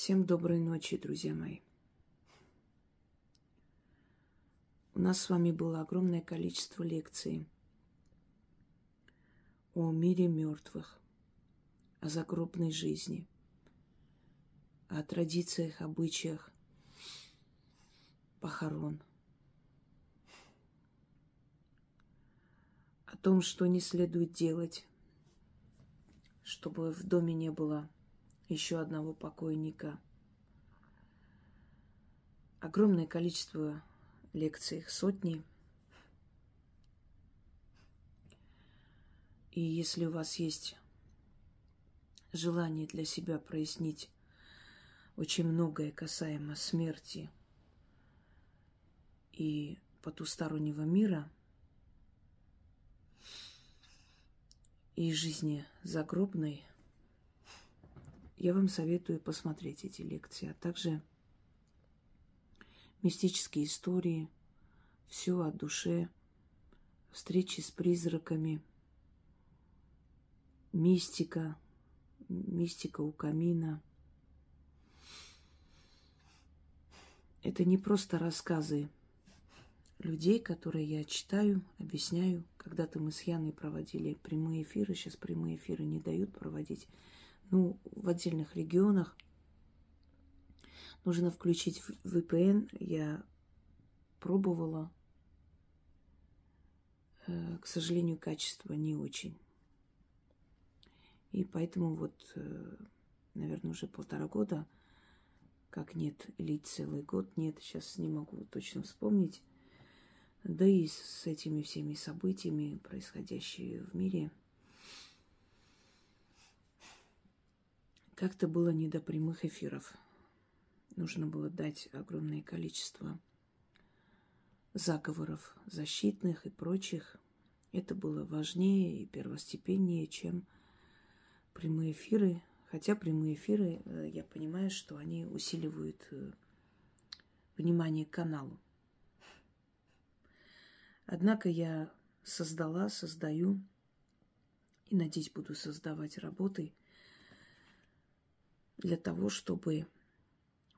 Всем доброй ночи, друзья мои. У нас с вами было огромное количество лекций о мире мертвых, о загробной жизни, о традициях, обычаях похорон, о том, что не следует делать, чтобы в доме не было еще одного покойника. Огромное количество лекций, сотни. И если у вас есть желание для себя прояснить очень многое касаемо смерти и потустороннего мира и жизни загробной, я вам советую посмотреть эти лекции, а также мистические истории, все о душе, встречи с призраками, мистика, мистика у камина. Это не просто рассказы людей, которые я читаю, объясняю. Когда-то мы с Яной проводили прямые эфиры, сейчас прямые эфиры не дают проводить. Ну, в отдельных регионах нужно включить VPN. Я пробовала. Э, к сожалению, качество не очень. И поэтому вот, э, наверное, уже полтора года, как нет, или целый год нет, сейчас не могу точно вспомнить. Да и с этими всеми событиями, происходящими в мире, как-то было не до прямых эфиров. Нужно было дать огромное количество заговоров защитных и прочих. Это было важнее и первостепеннее, чем прямые эфиры. Хотя прямые эфиры, э, я понимаю, что они усиливают э, внимание к каналу. Однако я создала, создаю и, надеюсь, буду создавать работы для того, чтобы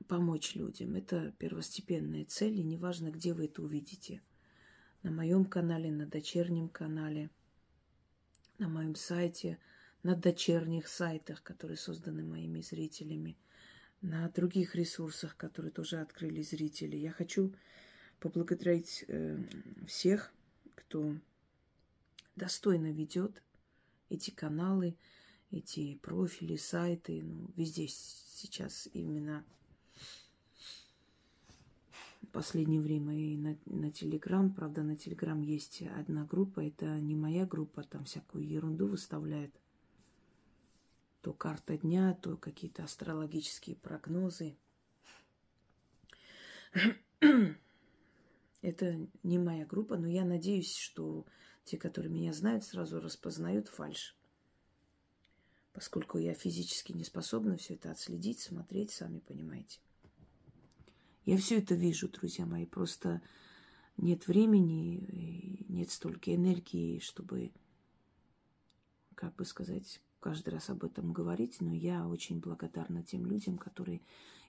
помочь людям. Это первостепенная цель, и неважно, где вы это увидите. На моем канале, на дочернем канале, на моем сайте, на дочерних сайтах, которые созданы моими зрителями, на других ресурсах, которые тоже открыли зрители. Я хочу поблагодарить э, всех, кто достойно ведет эти каналы, эти профили, сайты. Ну, везде сейчас именно в последнее время и на, на Телеграм. Правда, на Телеграм есть одна группа, это не моя группа, там всякую ерунду выставляет. То карта дня, то какие-то астрологические прогнозы. Это не моя группа, но я надеюсь, что те, которые меня знают, сразу распознают фальш. Поскольку я физически не способна все это отследить, смотреть, сами понимаете. Я все это вижу, друзья мои, просто нет времени, нет столько энергии, чтобы, как бы сказать, каждый раз об этом говорить, но я очень благодарна тем людям, которые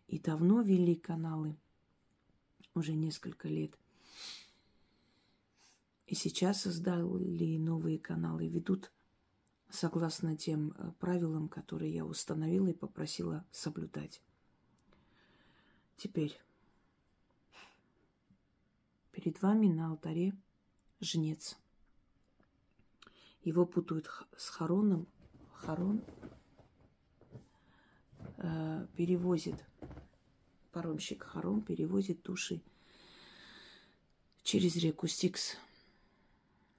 и давно вели каналы, уже несколько лет, и сейчас создали новые каналы, ведут согласно тем э, правилам, которые я установила и попросила соблюдать. Теперь перед вами на алтаре жнец. Его путают с Хароном. Харон э, перевозит, паромщик Харон перевозит души через реку Стикс –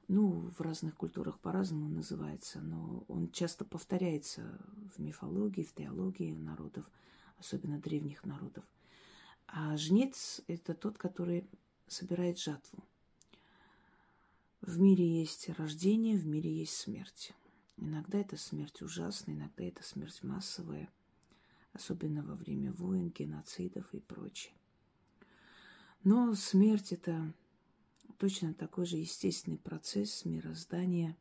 ну, в разных культурах по-разному называется, но он часто повторяется в мифологии, в теологии народов, особенно древних народов. А жнец – это тот, который собирает жатву. В мире есть рождение, в мире есть смерть. Иногда это смерть ужасная, иногда это смерть массовая, особенно во время войн, геноцидов и прочее. Но смерть – это точно такой же естественный процесс мироздания,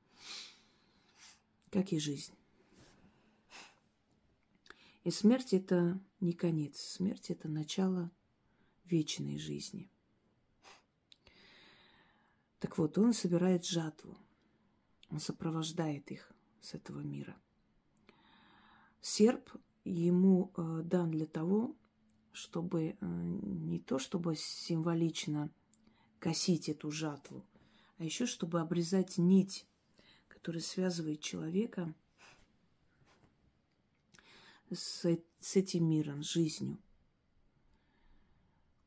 как и жизнь. И смерть это не конец, смерть это начало вечной жизни. Так вот, он собирает жатву, он сопровождает их с этого мира. Серп ему э, дан для того, чтобы э, не то чтобы символично косить эту жатву, а еще чтобы обрезать нить, которая связывает человека с, с этим миром, с жизнью.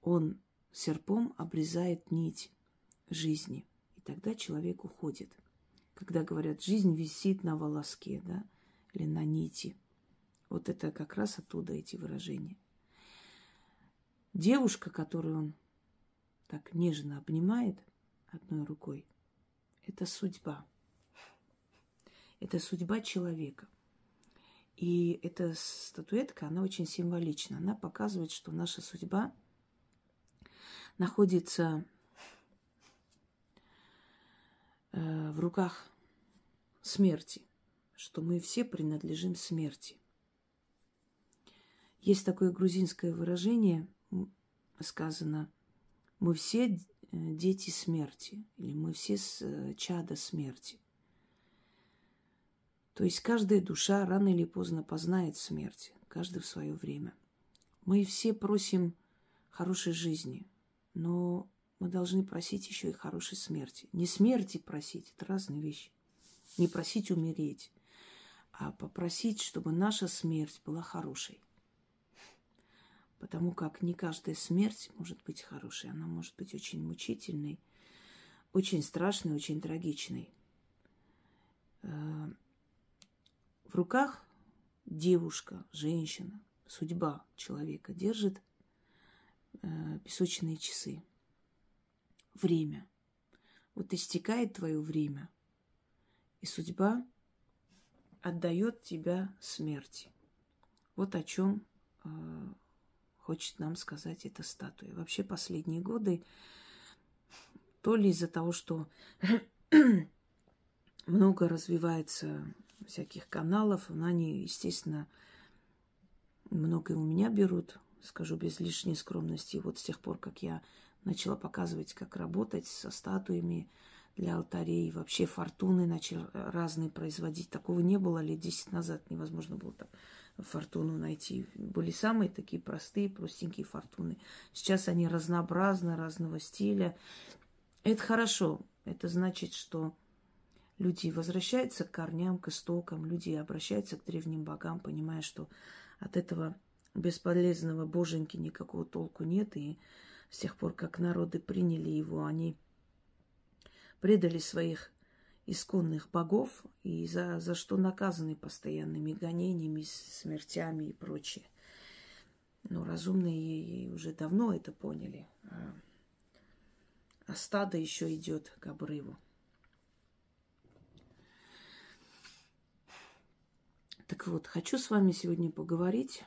Он серпом обрезает нить жизни, и тогда человек уходит. Когда говорят, жизнь висит на волоске, да, или на нити – вот это как раз оттуда эти выражения. Девушка, которую он так нежно обнимает одной рукой, это судьба. Это судьба человека. И эта статуэтка, она очень символична. Она показывает, что наша судьба находится э, в руках смерти, что мы все принадлежим смерти. Есть такое грузинское выражение, сказано, мы все э, дети смерти, или мы все э, чада смерти. То есть каждая душа рано или поздно познает смерть, каждый в свое время. Мы все просим хорошей жизни, но мы должны просить еще и хорошей смерти. Не смерти просить, это разные вещи. Не просить умереть, а попросить, чтобы наша смерть была хорошей. Потому как не каждая смерть может быть хорошей. Она может быть очень мучительной, очень страшной, очень трагичной. Э, в руках девушка, женщина, судьба человека держит э, песочные часы. Время. Вот истекает твое время, и судьба отдает тебя смерти. Вот о чем э, хочет нам сказать эта статуя. Вообще последние годы, то ли из-за того, что много развивается всяких каналов, они, естественно, многое у меня берут, скажу без лишней скромности. Вот с тех пор, как я начала показывать, как работать со статуями для алтарей, вообще фортуны начали разные производить. Такого не было лет 10 назад, невозможно было так фортуну найти. Были самые такие простые, простенькие фортуны. Сейчас они разнообразны, разного стиля. Это хорошо. Это значит, что люди возвращаются к корням, к истокам, люди обращаются к древним богам, понимая, что от этого бесполезного боженьки никакого толку нет. И с тех пор, как народы приняли его, они предали своих исконных богов и за, за что наказаны постоянными гонениями, смертями и прочее. Но разумные уже давно это поняли. А, а стадо еще идет к обрыву. Так вот, хочу с вами сегодня поговорить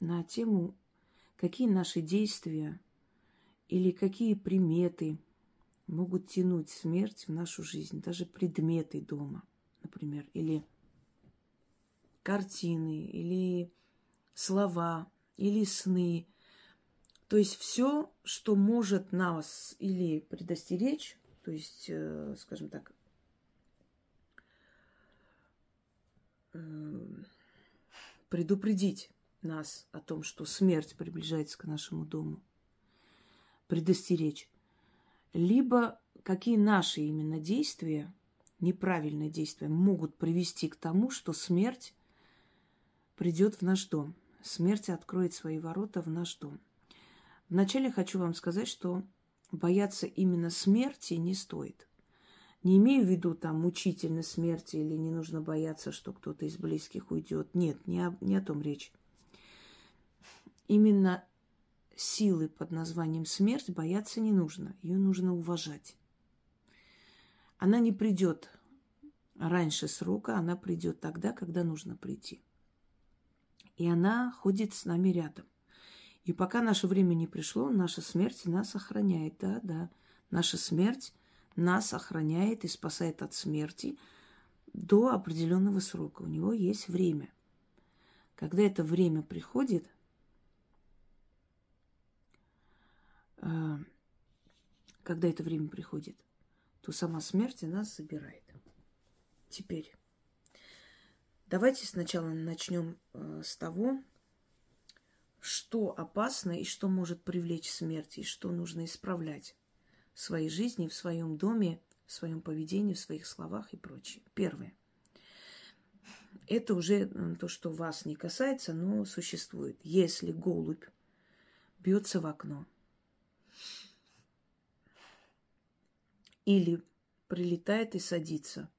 на тему, какие наши действия или какие приметы – могут тянуть смерть в нашу жизнь, даже предметы дома, например, или картины, или слова, или сны. То есть все, что может нас или предостеречь, то есть, э, скажем так, э, предупредить нас о том, что смерть приближается к нашему дому, предостеречь либо какие наши именно действия, неправильные действия, могут привести к тому, что смерть придет в наш дом. Смерть откроет свои ворота в наш дом. Вначале хочу вам сказать, что бояться именно смерти не стоит. Не имею в виду там мучительной смерти или не нужно бояться, что кто-то из близких уйдет. Нет, не о, не о том речь. Именно силы под названием смерть бояться не нужно. Ее нужно уважать. Она не придет раньше срока, она придет тогда, когда нужно прийти. И она ходит с нами рядом. И пока наше время не пришло, наша смерть нас охраняет. Да, да. Наша смерть нас охраняет и спасает от смерти до определенного срока. У него есть время. Когда это время приходит, э, когда это время приходит, то сама смерть нас забирает. Теперь давайте сначала начнем э, с того, что опасно и что может привлечь смерть, и что нужно исправлять в своей жизни, в своем доме, в своем поведении, в своих словах и прочее. Первое. Это уже то, что вас не касается, но существует. Если голубь бьется в окно или прилетает и садится,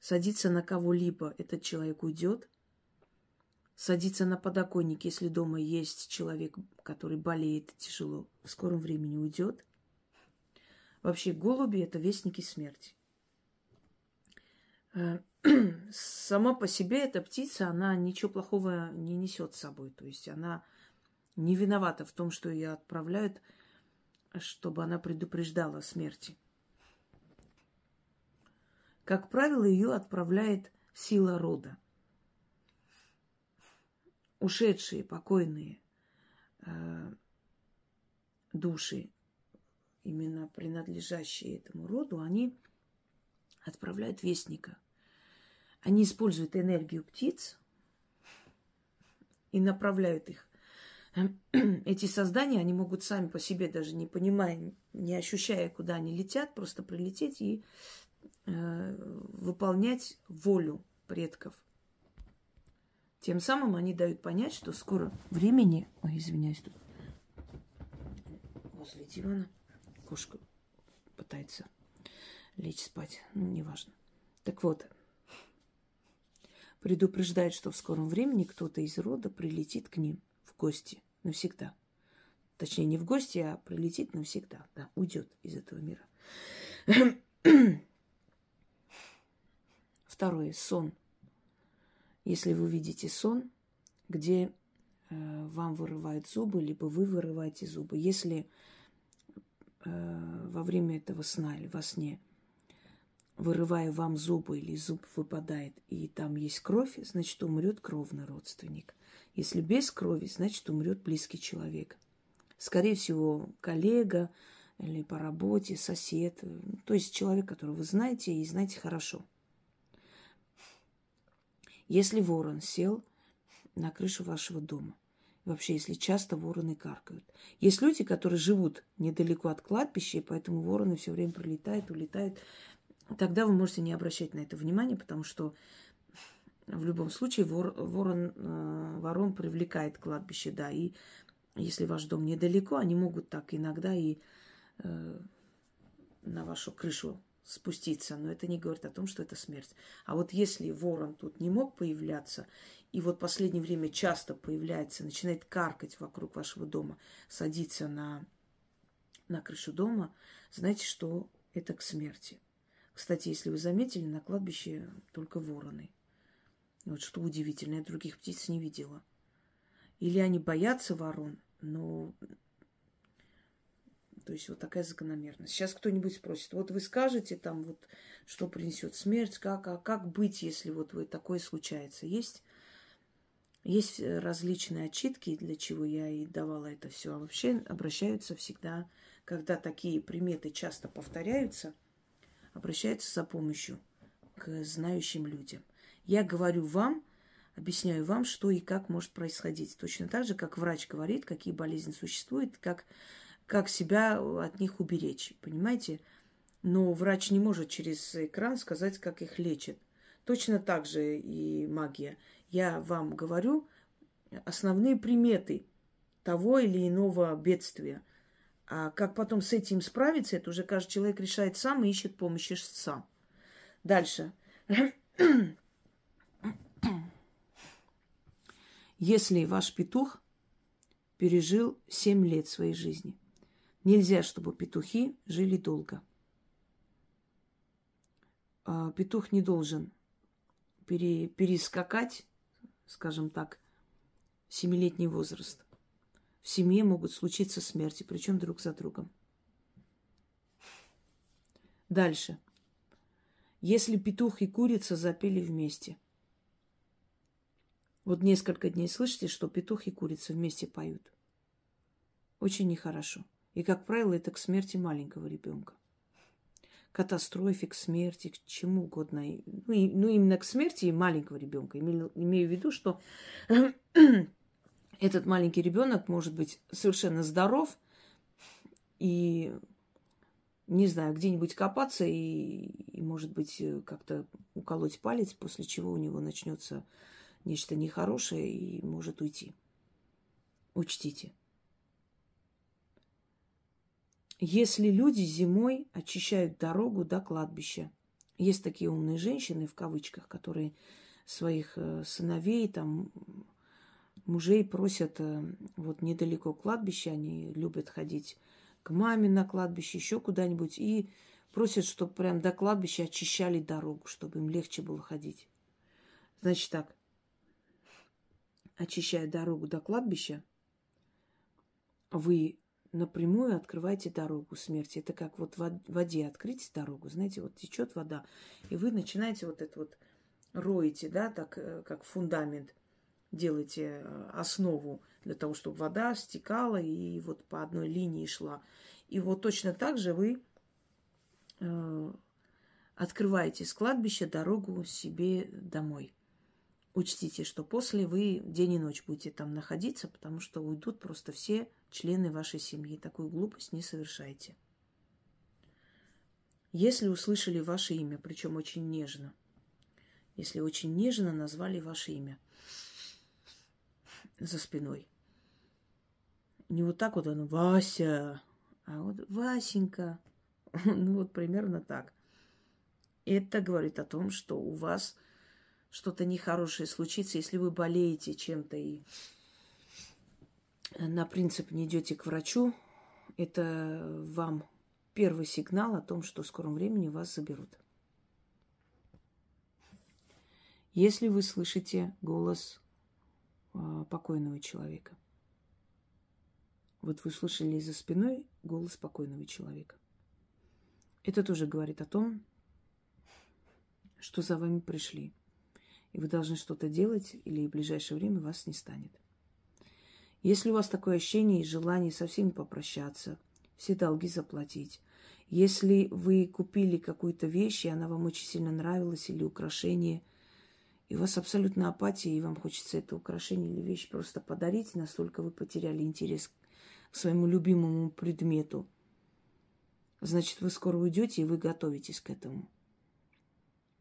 садится на кого-либо, этот человек уйдет, садиться на подоконник, если дома есть человек, который болеет тяжело, в скором времени уйдет. Вообще голуби – это вестники смерти. Э, сама по себе эта птица, она ничего плохого не несет с собой. То есть она не виновата в том, что ее отправляют, чтобы она предупреждала о смерти. Как правило, ее отправляет сила рода – ушедшие, покойные э, души, именно принадлежащие этому роду, они отправляют вестника. Они используют энергию птиц и направляют их. Эти создания, они могут сами по себе, даже не понимая, не ощущая, куда они летят, просто прилететь и выполнять волю предков. Тем самым они дают понять, что скоро времени... Ой, извиняюсь, тут возле дивана кошка пытается лечь спать. Ну, неважно. Так вот, предупреждает, что в скором времени кто-то из рода прилетит к ним в гости навсегда. Точнее, не в гости, а прилетит навсегда. Да, уйдет из этого мира. Второе. Сон. Если вы видите сон, где э, вам вырывают зубы, либо вы вырываете зубы, если э, во время этого сна или во сне вырывая вам зубы или зуб выпадает, и там есть кровь, значит, умрет кровный родственник. Если без крови, значит, умрет близкий человек. Скорее всего, коллега или по работе, сосед, то есть человек, которого вы знаете и знаете хорошо – если ворон сел на крышу вашего дома, вообще, если часто вороны каркают. Есть люди, которые живут недалеко от кладбища, и поэтому вороны все время прилетают, улетают. Тогда вы можете не обращать на это внимания, потому что в любом случае вор, ворон, э, ворон привлекает кладбище, да, и если ваш дом недалеко, они могут так иногда и э, на вашу крышу спуститься, но это не говорит о том, что это смерть. А вот если ворон тут не мог появляться, и вот в последнее время часто появляется, начинает каркать вокруг вашего дома, садиться на, на крышу дома, знаете, что это к смерти. Кстати, если вы заметили, на кладбище только вороны. Вот что удивительно, я других птиц не видела. Или они боятся ворон, но то есть вот такая закономерность. Сейчас кто-нибудь спросит, вот вы скажете там вот, что принесет смерть, как, а как быть, если вот вы такое случается? Есть, есть различные отчитки, для чего я и давала это все. А вообще обращаются всегда, когда такие приметы часто повторяются, обращаются за помощью к знающим людям. Я говорю вам, объясняю вам, что и как может происходить. Точно так же, как врач говорит, какие болезни существуют, как как себя от них уберечь, понимаете? Но врач не может через экран сказать, как их лечат. Точно так же и магия. Я вам говорю основные приметы того или иного бедствия. А как потом с этим справиться, это уже каждый человек решает сам и ищет помощи сам. Дальше. Если ваш петух пережил 7 лет своей жизни – Нельзя, чтобы петухи жили долго. А, петух не должен пере, перескакать, скажем так, семилетний возраст. В семье могут случиться смерти, причем друг за другом. Дальше. Если петух и курица запели вместе, Вот несколько дней слышите, что петух и курица вместе поют. Очень нехорошо. И, как правило, это к смерти маленького ребенка. Катастрофе, к смерти, к чему угодно. Ну, и, ну именно к смерти и маленького ребенка. Имею, имею в виду, что этот маленький ребенок может быть совершенно здоров и, не знаю, где-нибудь копаться и, и, может быть, как-то уколоть палец, после чего у него начнется нечто нехорошее и может уйти. Учтите. Если люди зимой очищают дорогу до кладбища, есть такие умные женщины, в кавычках, которые своих э, сыновей, там, мужей просят э, вот недалеко кладбища, они любят ходить к маме на кладбище, еще куда-нибудь, и просят, чтобы прям до кладбища очищали дорогу, чтобы им легче было ходить. Значит так, очищая дорогу до кладбища, вы напрямую открываете дорогу смерти. Это как вот в воде открыть дорогу, знаете, вот течет вода, и вы начинаете вот это вот роете, да, так э, как фундамент, делаете э, основу для того, чтобы вода стекала и вот по одной линии шла. И вот точно так же вы э, открываете с кладбища дорогу себе домой учтите, что после вы день и ночь будете там находиться, потому что уйдут просто все члены вашей семьи. Такую глупость не совершайте. Если услышали ваше имя, причем очень нежно, если очень нежно назвали ваше имя за спиной. Не вот так вот оно, Вася, а вот Васенька. Ну вот примерно так. Это говорит о том, что у вас что-то нехорошее случится, если вы болеете чем-то и на принцип не идете к врачу, это вам первый сигнал о том, что в скором времени вас заберут. Если вы слышите голос э, покойного человека, вот вы слышали за спиной голос покойного человека, это тоже говорит о том, что за вами пришли – и вы должны что-то делать, или в ближайшее время вас не станет. Если у вас такое ощущение и желание со всеми попрощаться, все долги заплатить, если вы купили какую-то вещь, и она вам очень сильно нравилась, или украшение, и у вас абсолютно апатия, и вам хочется это украшение или вещь просто подарить, настолько вы потеряли интерес к своему любимому предмету, значит, вы скоро уйдете, и вы готовитесь к этому.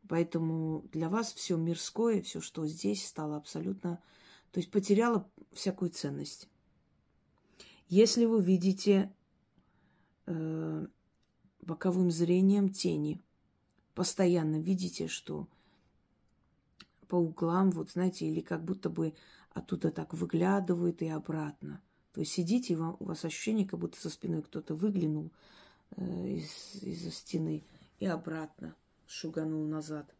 Поэтому для вас все мирское, все, что здесь, стало абсолютно... То есть потеряло всякую ценность. Если вы видите э, боковым зрением тени, постоянно видите, что по углам, вот знаете, или как будто бы оттуда так выглядывают и обратно. То есть сидите, и у вас ощущение, как будто со спиной кто-то выглянул э, из, из-за стены и обратно шуганул назад.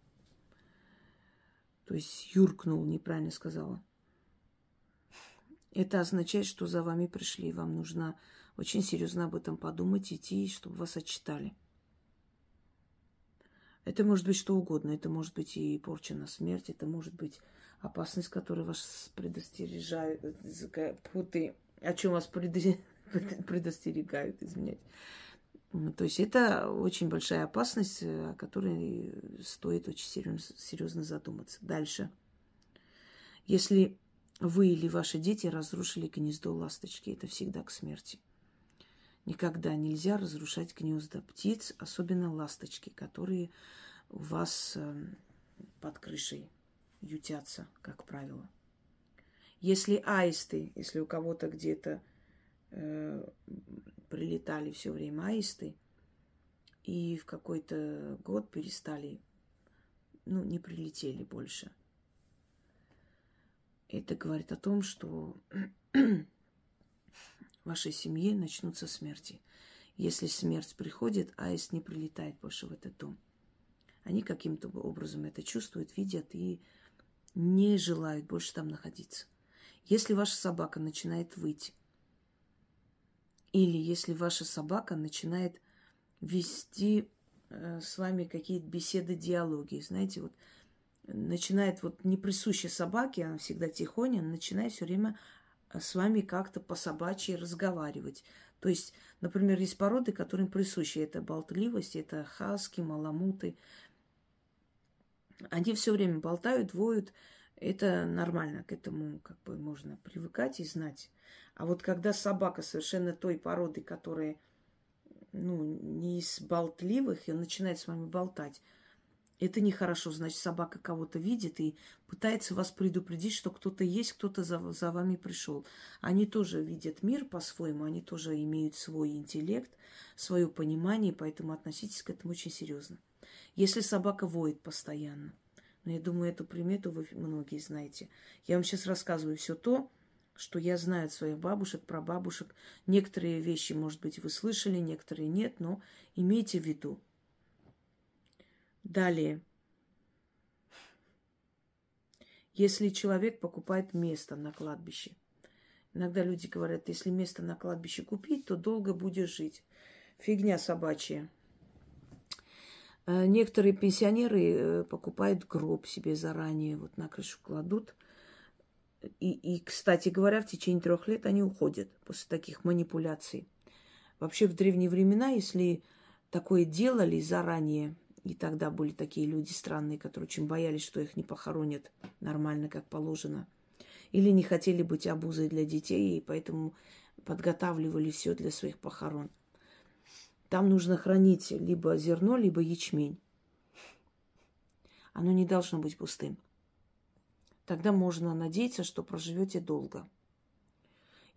То есть юркнул, неправильно сказала. Это означает, что за вами пришли. Вам нужно очень серьезно об этом подумать, идти, чтобы вас отчитали. Это может быть что угодно. Это может быть и порча на смерть, это может быть опасность, которая вас предостережает, о чем вас предостерегают, извиняюсь. То есть это очень большая опасность, э, о которой стоит очень серьезно задуматься. Дальше. Если вы или ваши дети разрушили гнездо ласточки, это всегда к смерти. Никогда нельзя разрушать гнезда птиц, особенно ласточки, которые у вас эм, под крышей ютятся, как правило. Если аисты, если у кого-то где-то э, прилетали все время аисты, и в какой-то год перестали, ну, не прилетели больше. Это говорит о том, что в вашей семье начнутся смерти. Если смерть приходит, аист не прилетает больше в этот дом. Они каким-то образом это чувствуют, видят и не желают больше там находиться. Если ваша собака начинает выть, или если ваша собака начинает вести э, с вами какие-то беседы, диалоги, знаете, вот начинает вот не присуща собаке, она всегда тихоня, начинает все время э, с вами как-то по собачьи разговаривать. То есть, например, есть породы, которым присущи это болтливость, это хаски, маламуты. Они все время болтают, воют. Это нормально, к этому как бы можно привыкать и знать. А вот когда собака совершенно той породы, которая ну, не из болтливых, и начинает с вами болтать, это нехорошо. Значит, собака кого-то видит и пытается вас предупредить, что кто-то есть, кто-то за, за вами пришел. Они тоже видят мир по-своему, они тоже имеют свой интеллект, свое понимание, поэтому относитесь к этому очень серьезно. Если собака воет постоянно, но ну, я думаю, эту примету вы многие знаете. Я вам сейчас рассказываю все то, что я знаю от своих бабушек, прабабушек. Некоторые вещи, может быть, вы слышали, некоторые нет, но имейте в виду – Далее. Если человек покупает место на кладбище. Иногда люди говорят, если место на кладбище купить, то долго будешь жить. Фигня собачья. Э, некоторые пенсионеры э, покупают гроб себе заранее, вот на крышу кладут. И, и, кстати говоря, в течение трех лет они уходят после таких манипуляций. Вообще в древние времена, если такое делали заранее, и тогда были такие люди странные, которые очень боялись, что их не похоронят нормально, как положено. Или не хотели быть обузой для детей, и поэтому подготавливали все для своих похорон. Там нужно хранить либо зерно, либо ячмень. Оно не должно быть пустым. Тогда можно надеяться, что проживете долго.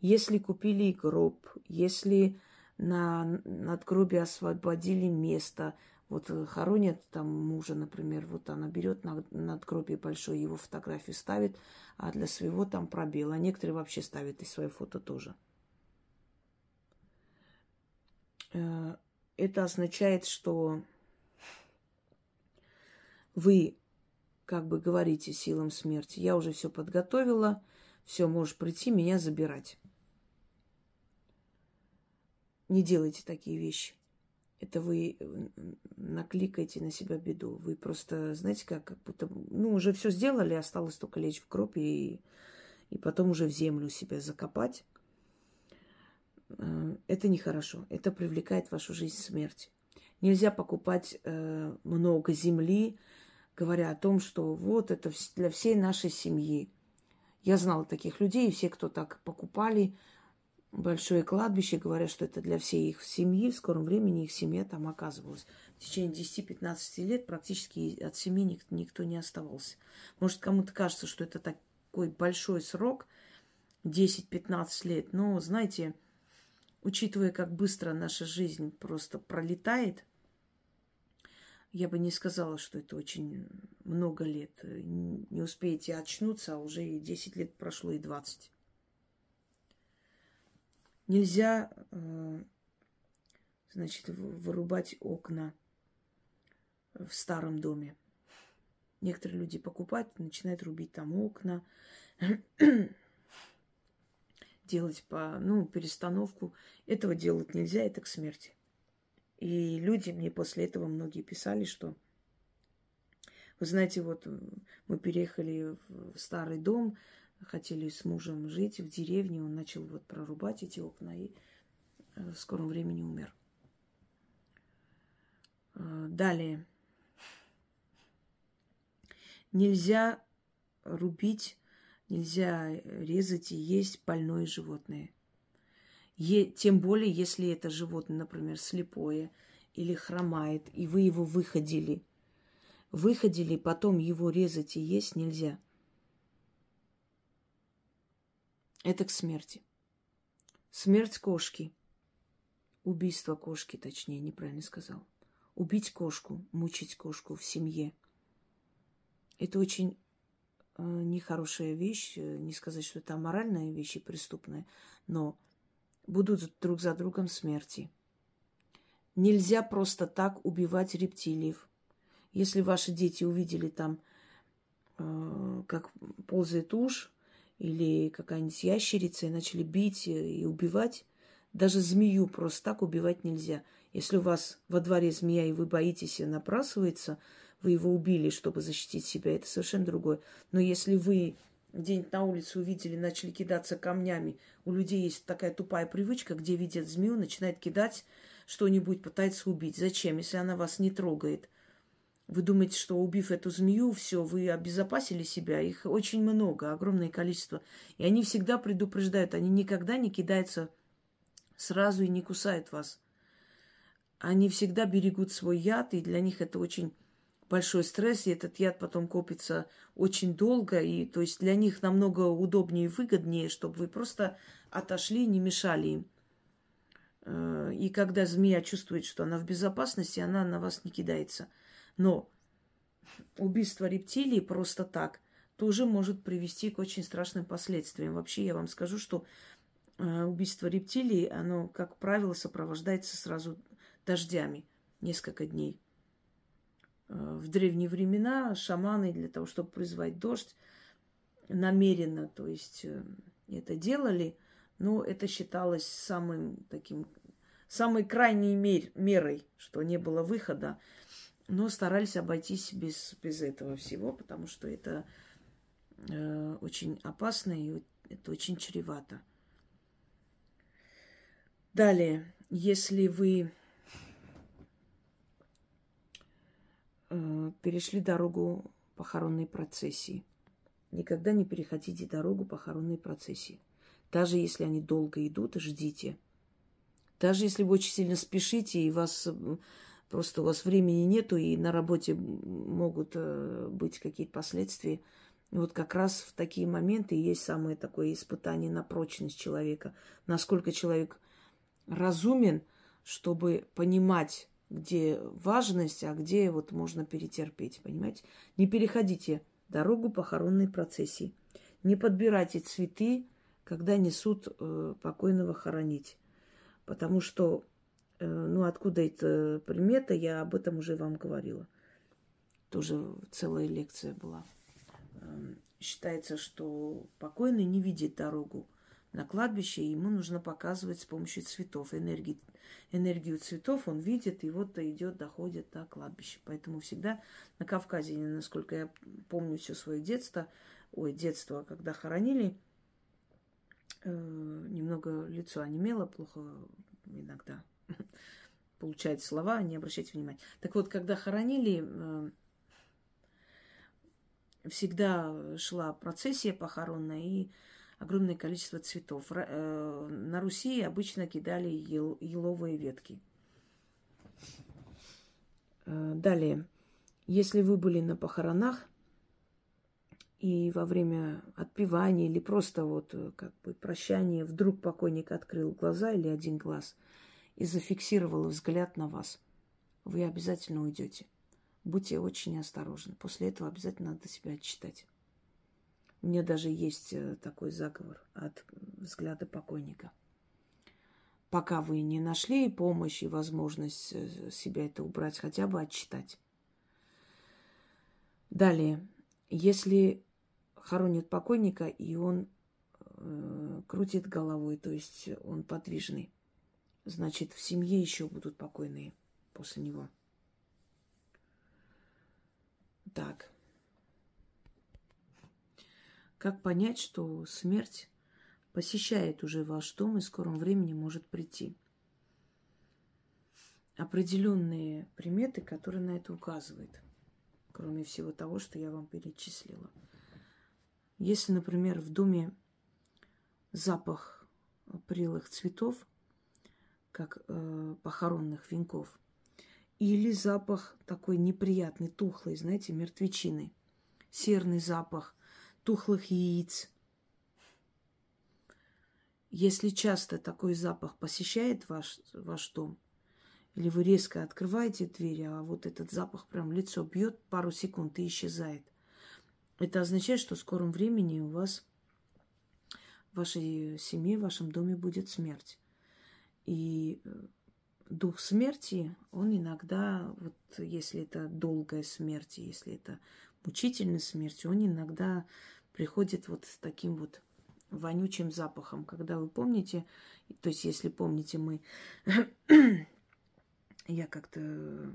Если купили гроб, если на надгробие освободили место – вот э, хоронят там мужа, например, вот она берет на надгробие большое, его фотографию ставит, а для своего там пробел. А некоторые вообще ставят и свое фото тоже. Э, это означает, что вы как бы говорите силам смерти, я уже все подготовила, все, можешь прийти меня забирать. Не делайте такие вещи это вы э, накликаете на себя беду. Вы просто, знаете, как, как будто, ну, уже все сделали, осталось только лечь в гроб и, и потом уже в землю себя закопать. Э, это нехорошо. Это привлекает в вашу жизнь смерть. Нельзя покупать э, много земли, говоря о том, что вот это для всей нашей семьи. Я знала таких людей, и все, кто так покупали, большое кладбище, говорят, что это для всей их семьи. В скором времени их семья там оказывалась. В течение 10-15 лет практически от семьи никто, не оставался. Может, кому-то кажется, что это такой большой срок, 10-15 лет. Но, знаете, учитывая, как быстро наша жизнь просто пролетает, я бы не сказала, что это очень много лет. Не успеете очнуться, а уже и 10 лет прошло, и 20. Нельзя, э, значит, вырубать окна в старом доме. Некоторые люди покупают, начинают рубить там окна, делать по, ну, перестановку. Этого делать нельзя, это к смерти. И люди мне после этого многие писали, что вы знаете, вот мы переехали в старый дом, хотели с мужем жить в деревне, он начал вот прорубать эти окна и э, в скором времени умер. Э, далее. Нельзя рубить, нельзя резать и есть больное животное. Е, тем более, если это животное, например, слепое или хромает, и вы его выходили. Выходили, потом его резать и есть нельзя – Это к смерти. Смерть кошки. Убийство кошки, точнее, неправильно сказал. Убить кошку, мучить кошку в семье. Это очень э, нехорошая вещь. Э, не сказать, что это аморальная вещь и преступная. Но будут друг за другом смерти. Нельзя просто так убивать рептилиев. Если ваши дети увидели там, э, как ползает уж, или какая-нибудь ящерица и начали бить и убивать. Даже змею просто так убивать нельзя. Если у вас во дворе змея, и вы боитесь, и набрасывается, вы его убили, чтобы защитить себя, это совершенно другое. Но если вы где-нибудь на улице увидели, начали кидаться камнями, у людей есть такая тупая привычка, где видят змею, начинает кидать что-нибудь, пытается убить. Зачем, если она вас не трогает? Вы думаете, что убив эту змею, все, вы обезопасили себя? Их очень много, огромное количество. И они всегда предупреждают, они никогда не кидаются сразу и не кусают вас. Они всегда берегут свой яд, и для них это очень большой стресс, и этот яд потом копится очень долго, и то есть для них намного удобнее и выгоднее, чтобы вы просто отошли не мешали им. Э, и когда змея чувствует, что она в безопасности, она на вас не кидается. Но убийство рептилии просто так тоже может привести к очень страшным последствиям. Вообще я вам скажу, что э, убийство рептилии, оно, как правило, сопровождается сразу дождями несколько дней. Э, в древние времена шаманы для того, чтобы призвать дождь, намеренно, то есть э, это делали, но это считалось самым таким, самой крайней мер, мерой, что не было выхода. Но старались обойтись без, без этого всего, потому что это э, очень опасно и это очень чревато. Далее, если вы э, перешли дорогу похоронной процессии. Никогда не переходите дорогу похоронной процессии. Даже если они долго идут, ждите. Даже если вы очень сильно спешите, и вас просто у вас времени нету, и на работе могут э, быть какие-то последствия. вот как раз в такие моменты есть самое такое испытание на прочность человека. Насколько человек разумен, чтобы понимать где важность, а где вот можно перетерпеть, понимаете? Не переходите дорогу похоронной процессии. Не подбирайте цветы, когда несут э, покойного хоронить. Потому что, ну, откуда эта примета, я об этом уже вам говорила. Тоже целая лекция была. Э, считается, что покойный не видит дорогу на кладбище, и ему нужно показывать с помощью цветов. Энергии, энергию цветов он видит, и вот идет, доходит до кладбища. Поэтому всегда на Кавказе, насколько я помню все свое детство, ой, детство, когда хоронили, э, немного лицо онемело, плохо иногда получать слова, не обращайте внимания. Так вот, когда хоронили, э, всегда шла процессия похоронная, и огромное количество цветов. Э, на Руси обычно кидали ел, еловые ветки. Э, далее, если вы были на похоронах и во время отпевания или просто вот как бы прощания вдруг покойник открыл глаза или один глаз и зафиксировал взгляд на вас, вы обязательно уйдете. Будьте очень осторожны. После этого обязательно надо себя отчитать. У меня даже есть э, такой заговор от взгляда покойника. Пока вы не нашли помощь и возможность э, себя это убрать, хотя бы отчитать. Далее, если хоронят покойника, и он э, крутит головой, то есть он подвижный, значит, в семье еще будут покойные после него. Так. Как понять, что смерть посещает уже ваш дом и в скором времени может прийти? Определенные приметы, которые на это указывают, кроме всего того, что я вам перечислила. Если, например, в доме запах прелых цветов, как э, похоронных венков, или запах такой неприятный, тухлый, знаете, мертвечины, серный запах, тухлых яиц. Если часто такой запах посещает ваш, ваш дом, или вы резко открываете дверь, а вот этот запах прям лицо бьет пару секунд и исчезает, это означает, что в скором времени у вас в вашей семье, в вашем доме будет смерть. И э, дух смерти, он иногда, вот если это долгая смерть, если это мучительная смерть, он иногда приходит вот с таким вот вонючим запахом. Когда вы помните, то есть если помните, мы я как-то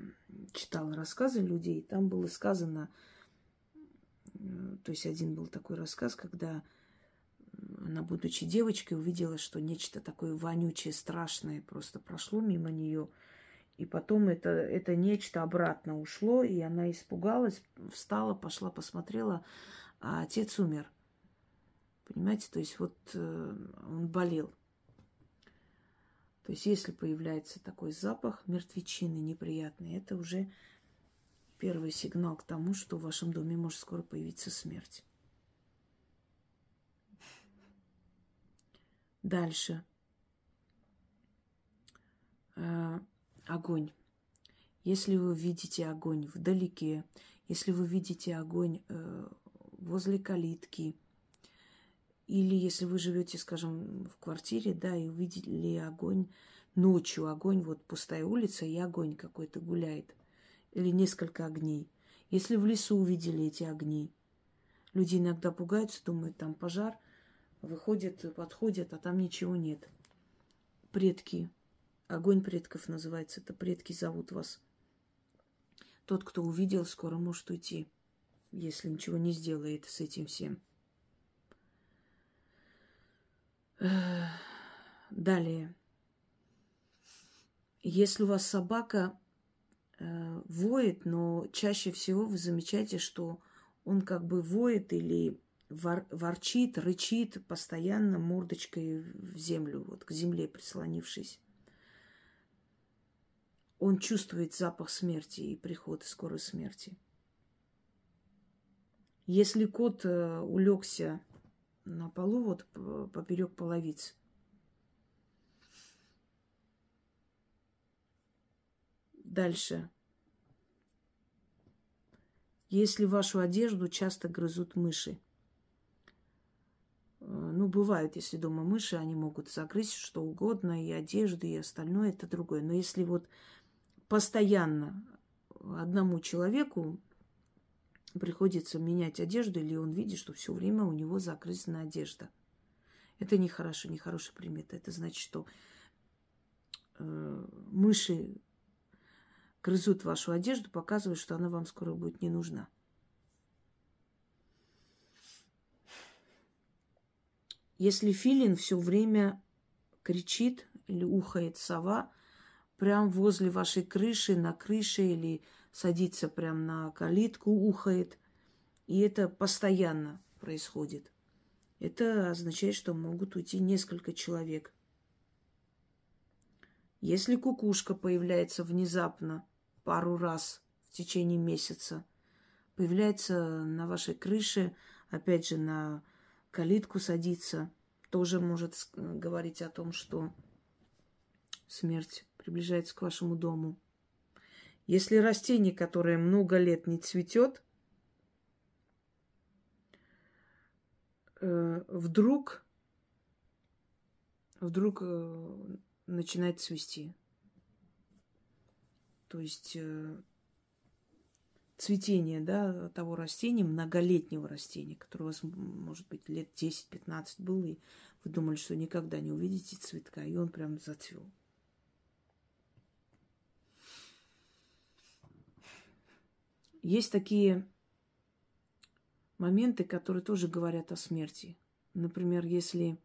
читала рассказы людей, там было сказано, то есть один был такой рассказ, когда она, будучи девочкой, увидела, что нечто такое вонючее, страшное просто прошло мимо нее. И потом это, это нечто обратно ушло, и она испугалась, встала, пошла, посмотрела, а отец умер. Понимаете, то есть вот э, он болел. То есть если появляется такой запах мертвечины неприятный, это уже первый сигнал к тому, что в вашем доме может скоро появиться смерть. Дальше. Э, огонь. Если вы видите огонь вдалеке, если вы видите огонь э, возле калитки, или если вы живете, скажем, в квартире, да, и увидели огонь ночью, огонь, вот пустая улица, и огонь какой-то гуляет, или несколько огней. Если в лесу увидели эти огни, люди иногда пугаются, думают, там пожар, выходят, подходят, а там ничего нет. Предки, огонь предков называется, это предки зовут вас. Тот, кто увидел, скоро может уйти, если ничего не сделает с этим всем. Далее. Если у вас собака э, воет, но чаще всего вы замечаете, что он как бы воет или вор, ворчит, рычит постоянно мордочкой в землю, вот к земле прислонившись. Он чувствует запах смерти и приход скорой смерти. Если кот э, улегся на полу, вот поперек половиц. Дальше. Если вашу одежду часто грызут мыши. Э, ну, бывает, если дома мыши, они могут загрызть что угодно, и одежду, и остальное, это другое. Но если вот постоянно одному человеку приходится менять одежду, или он видит, что все время у него загрызена одежда. Это нехорошо, нехорошая примета. Это значит, что э, мыши грызут вашу одежду, показывают, что она вам скоро будет не нужна. Если филин все время кричит или ухает сова, прям возле вашей крыши, на крыше или садится прям на калитку, ухает. И это постоянно происходит. Это означает, что могут уйти несколько человек. Если кукушка появляется внезапно пару раз в течение месяца, появляется на вашей крыше, опять же, на калитку садится, тоже может говорить о том, что смерть приближается к вашему дому. Если растение, которое много лет не цветет, э, вдруг, вдруг э, начинает цвести. То есть э, цветение да, того растения, многолетнего растения, которое у вас, может быть, лет 10-15 было, и вы думали, что никогда не увидите цветка, и он прям зацвел. Есть такие моменты, которые тоже говорят о смерти. Например, если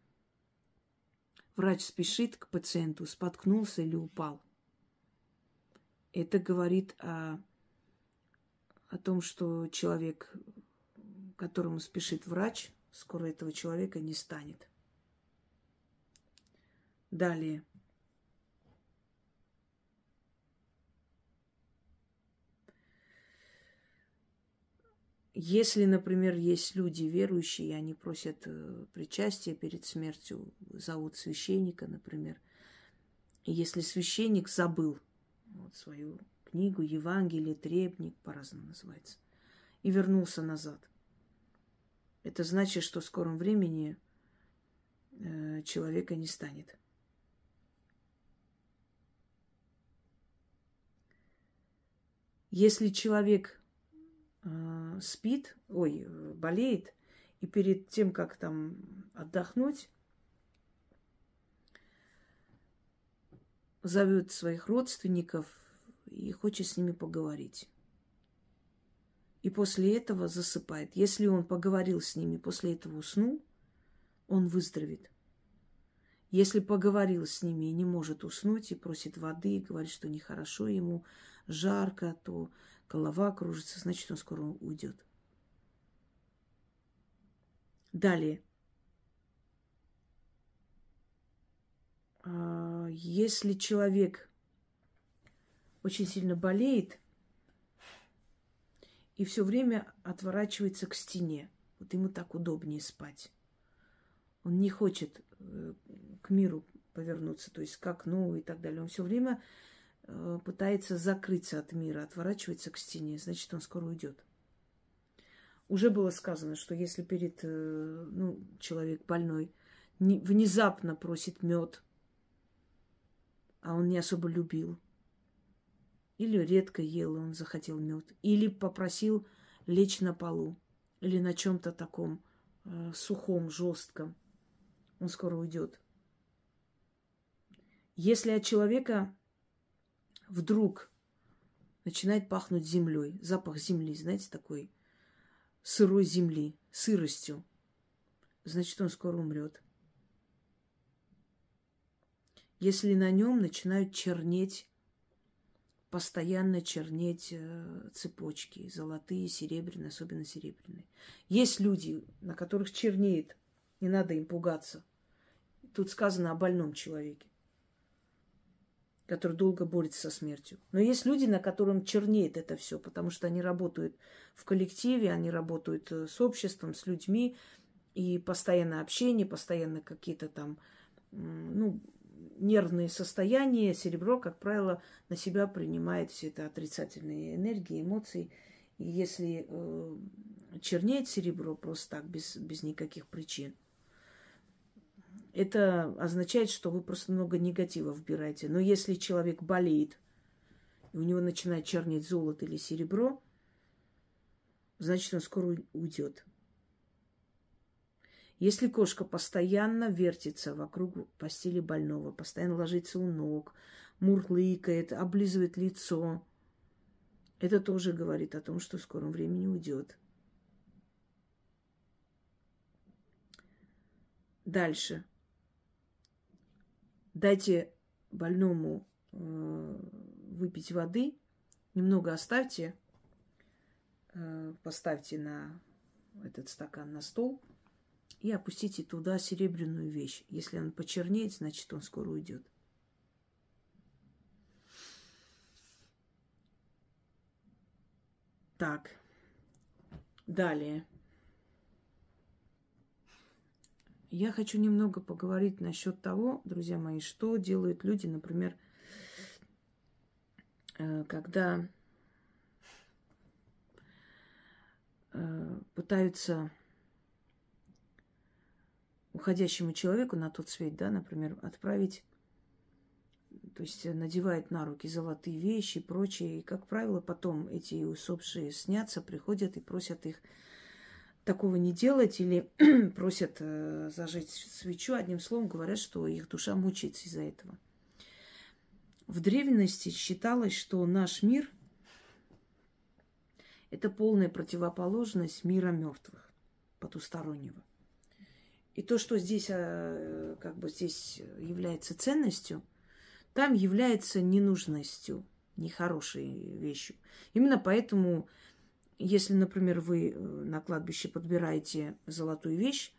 врач спешит к пациенту, споткнулся или упал. Это говорит о, о том, что человек, которому спешит врач, скоро этого человека не станет. Далее – Если, например, есть люди верующие, и они просят э, причастия перед смертью, зовут священника, например, и если священник забыл вот, свою книгу, Евангелие, требник, по-разному называется, и вернулся назад, это значит, что в скором времени э, человека не станет. Если человек э, спит, ой, болеет, и перед тем, как там отдохнуть, зовет своих родственников, и хочет с ними поговорить. И после этого засыпает. Если он поговорил с ними, после этого уснул, он выздоровеет. Если поговорил с ними и не может уснуть, и просит воды, и говорит, что нехорошо ему, жарко, то голова кружится, значит, он скоро уйдет. Далее. А, если человек очень сильно болеет и все время отворачивается к стене, вот ему так удобнее спать. Он не хочет э, к миру повернуться, то есть к окну и так далее. Он все время э, пытается закрыться от мира, отворачивается к стене, значит, он скоро уйдет. Уже было сказано, что если перед э, ну, человек больной внезапно просит мед, а он не особо любил. Или редко ел, и он захотел мед. Или попросил лечь на полу. Или на чем-то таком э, сухом, жестком. Он скоро уйдет. Если от человека вдруг начинает пахнуть землей, запах земли, знаете, такой сырой земли, сыростью, значит, он скоро умрет если на нем начинают чернеть, постоянно чернеть э, цепочки, золотые, серебряные, особенно серебряные. Есть люди, на которых чернеет, не надо им пугаться. Тут сказано о больном человеке, который долго борется со смертью. Но есть люди, на котором чернеет это все, потому что они работают в коллективе, они работают э, с обществом, с людьми, и постоянное общение, постоянно какие-то там, ну, нервные состояния, серебро, как правило, на себя принимает все это отрицательные энергии, эмоции. И если э, чернеет серебро просто так, без, без никаких причин, это означает, что вы просто много негатива вбираете. Но если человек болеет, и у него начинает чернеть золото или серебро, значит, он скоро уйдет. Если кошка постоянно вертится вокруг постели больного, постоянно ложится у ног, мурлыкает, облизывает лицо, это тоже говорит о том, что в скором времени уйдет. Дальше. Дайте больному э, выпить воды, немного оставьте, э, поставьте на этот стакан на стол – и опустите туда серебряную вещь. Если он почернеет, значит, он скоро уйдет. Так, далее. Я хочу немного поговорить насчет того, друзья мои, что делают люди, например, э, когда э, пытаются уходящему человеку на тот свет, да, например, отправить, то есть надевает на руки золотые вещи и прочее. И, как правило, потом эти усопшие снятся, приходят и просят их такого не делать или просят э, зажечь свечу. Одним словом, говорят, что их душа мучается из-за этого. В древности считалось, что наш мир – это полная противоположность мира мертвых, потустороннего. И то, что здесь, э, как бы здесь является ценностью, там является ненужностью, нехорошей вещью. Именно поэтому, если, например, вы э, на кладбище подбираете золотую вещь,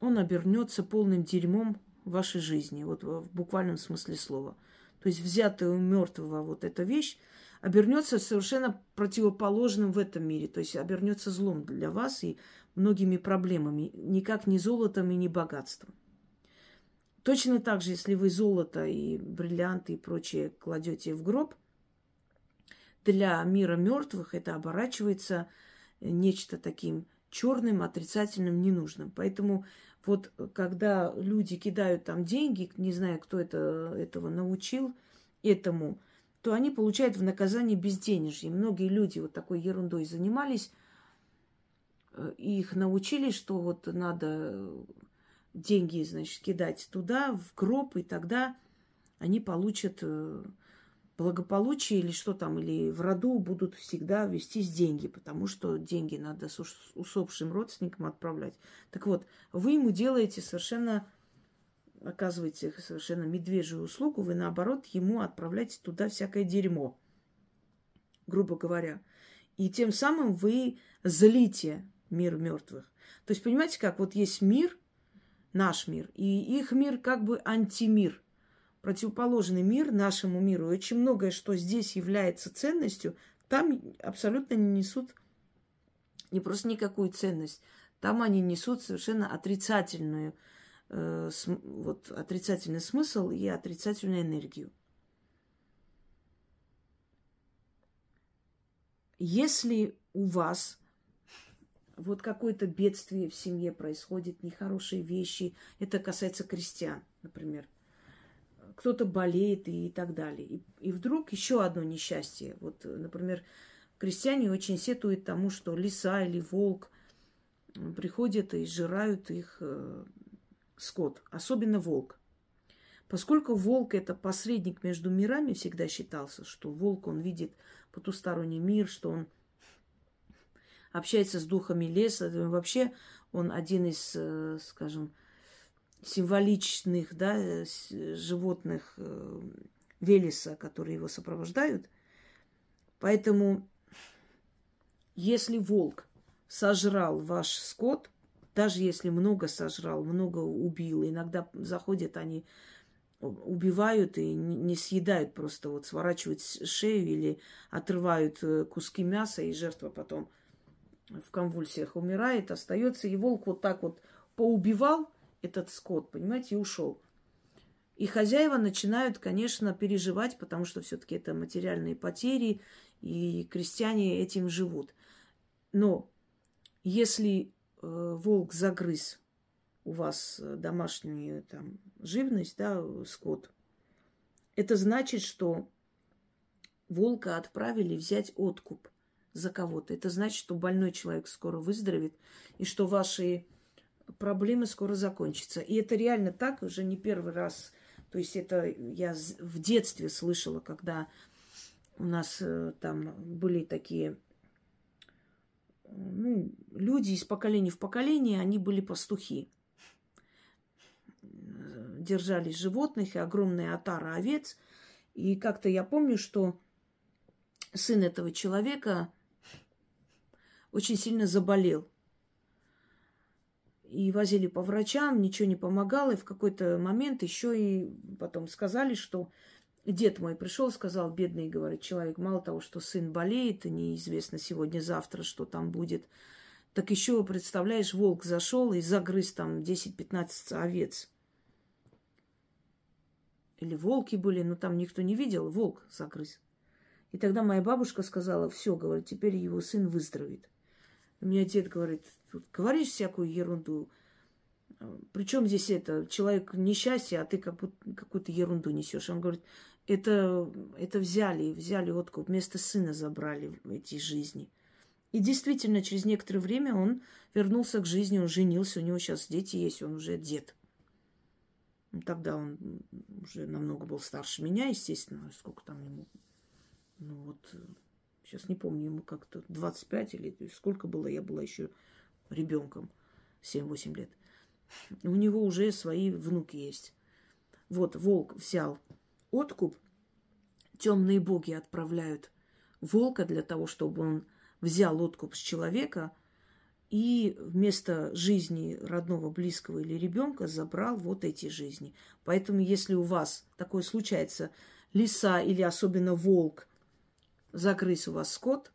он обернется полным дерьмом вашей жизни, вот в буквальном смысле слова. То есть взятая у мертвого вот эта вещь обернется совершенно противоположным в этом мире, то есть обернется злом для вас и многими проблемами, никак не золотом и не богатством. Точно так же, если вы золото и бриллианты и прочее кладете в гроб, для мира мертвых это оборачивается нечто таким черным, отрицательным, ненужным. Поэтому вот когда люди кидают там деньги, не знаю, кто это, этого научил этому, то они получают в наказание безденежье. Многие люди вот такой ерундой занимались, Э, их научили, что вот надо деньги, значит, кидать туда, в гроб, и тогда они получат э, благополучие или что там, или в роду будут всегда вестись деньги, потому что деньги надо с усопшим родственникам отправлять. Так вот, вы ему делаете совершенно, оказываете совершенно медвежью услугу, вы наоборот ему отправляете туда всякое дерьмо, грубо говоря. И тем самым вы злите мир мертвых. То есть, понимаете, как вот есть мир, наш мир, и их мир как бы антимир противоположный мир нашему миру. И очень многое, что здесь является ценностью, там абсолютно не несут не просто никакую ценность. Там они несут совершенно отрицательную, э, вот, отрицательный смысл и отрицательную энергию. Если у вас вот какое-то бедствие в семье происходит, нехорошие вещи, это касается крестьян, например – кто-то болеет и так далее. И, и вдруг еще одно несчастье. Вот, например, крестьяне очень сетуют тому, что лиса или волк приходят и сжирают их э, скот, особенно волк. Поскольку волк это посредник между мирами, всегда считался, что волк, он видит потусторонний мир, что он общается с духами леса. Вообще он один из, э, скажем, символичных да, э, животных э, Велеса, которые его сопровождают. Поэтому, если волк сожрал ваш скот, даже если много сожрал, много убил, иногда заходят они, убивают и не съедают, просто вот сворачивают шею или отрывают э, куски мяса, и жертва потом в конвульсиях умирает, остается, и волк вот так вот поубивал – этот скот, понимаете, и ушел. И хозяева начинают, конечно, переживать, потому что все-таки это материальные потери, и крестьяне этим живут. Но если э, волк загрыз у вас домашнюю там, живность, да, скот, это значит, что волка отправили взять откуп за кого-то. Это значит, что больной человек скоро выздоровеет, и что ваши проблемы скоро закончатся. И это реально так, уже не первый раз. То есть это я в детстве слышала, когда у нас э, там были такие ну, люди из поколения в поколение, они были пастухи. Держали животных и огромная отара овец. И как-то я помню, что сын этого человека очень сильно заболел и возили по врачам, ничего не помогало. И в какой-то момент еще и потом сказали, что дед мой пришел, сказал, бедный, говорит, человек, мало того, что сын болеет, неизвестно сегодня-завтра, что там будет, так еще, представляешь, волк зашел и загрыз там 10-15 овец. Или волки были, но там никто не видел, волк загрыз. И тогда моя бабушка сказала, все, говорит, теперь его сын выздоровеет. У меня дед говорит, говоришь всякую ерунду. Причем здесь это, человек несчастье, а ты как будто какую-то ерунду несешь. Он говорит, это, это взяли, взяли откуп, вместо сына забрали эти жизни. И действительно, через некоторое время он вернулся к жизни, он женился, у него сейчас дети есть, он уже дед. Тогда он уже намного был старше меня, естественно, сколько там ему, ну вот, Сейчас не помню, ему как-то 25 или сколько было, я была еще ребенком, 7-8 лет. У него уже свои внуки есть. Вот волк взял откуп, темные боги отправляют волка для того, чтобы он взял откуп с человека и вместо жизни родного, близкого или ребенка забрал вот эти жизни. Поэтому, если у вас такое случается, лиса или особенно волк загрыз у вас скот,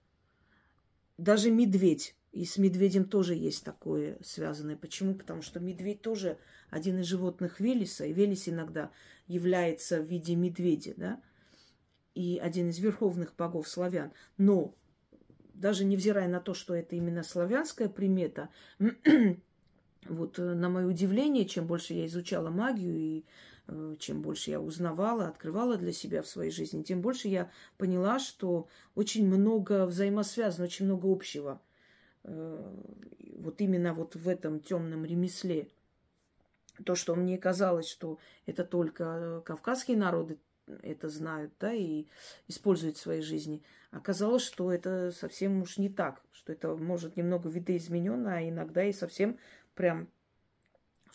даже медведь, и с медведем тоже есть такое связанное. Почему? Потому что медведь тоже один из животных Велеса, и Велес иногда является в виде медведя, да, и один из верховных богов славян. Но даже невзирая на то, что это именно славянская примета, вот э, на мое удивление, чем больше я изучала магию и чем больше я узнавала, открывала для себя в своей жизни, тем больше я поняла, что очень много взаимосвязано, очень много общего. Э, вот именно вот в этом темном ремесле. То, что мне казалось, что это только кавказские народы это знают, да, и используют в своей жизни. Оказалось, что это совсем уж не так, что это может немного видоизмененно, а иногда и совсем прям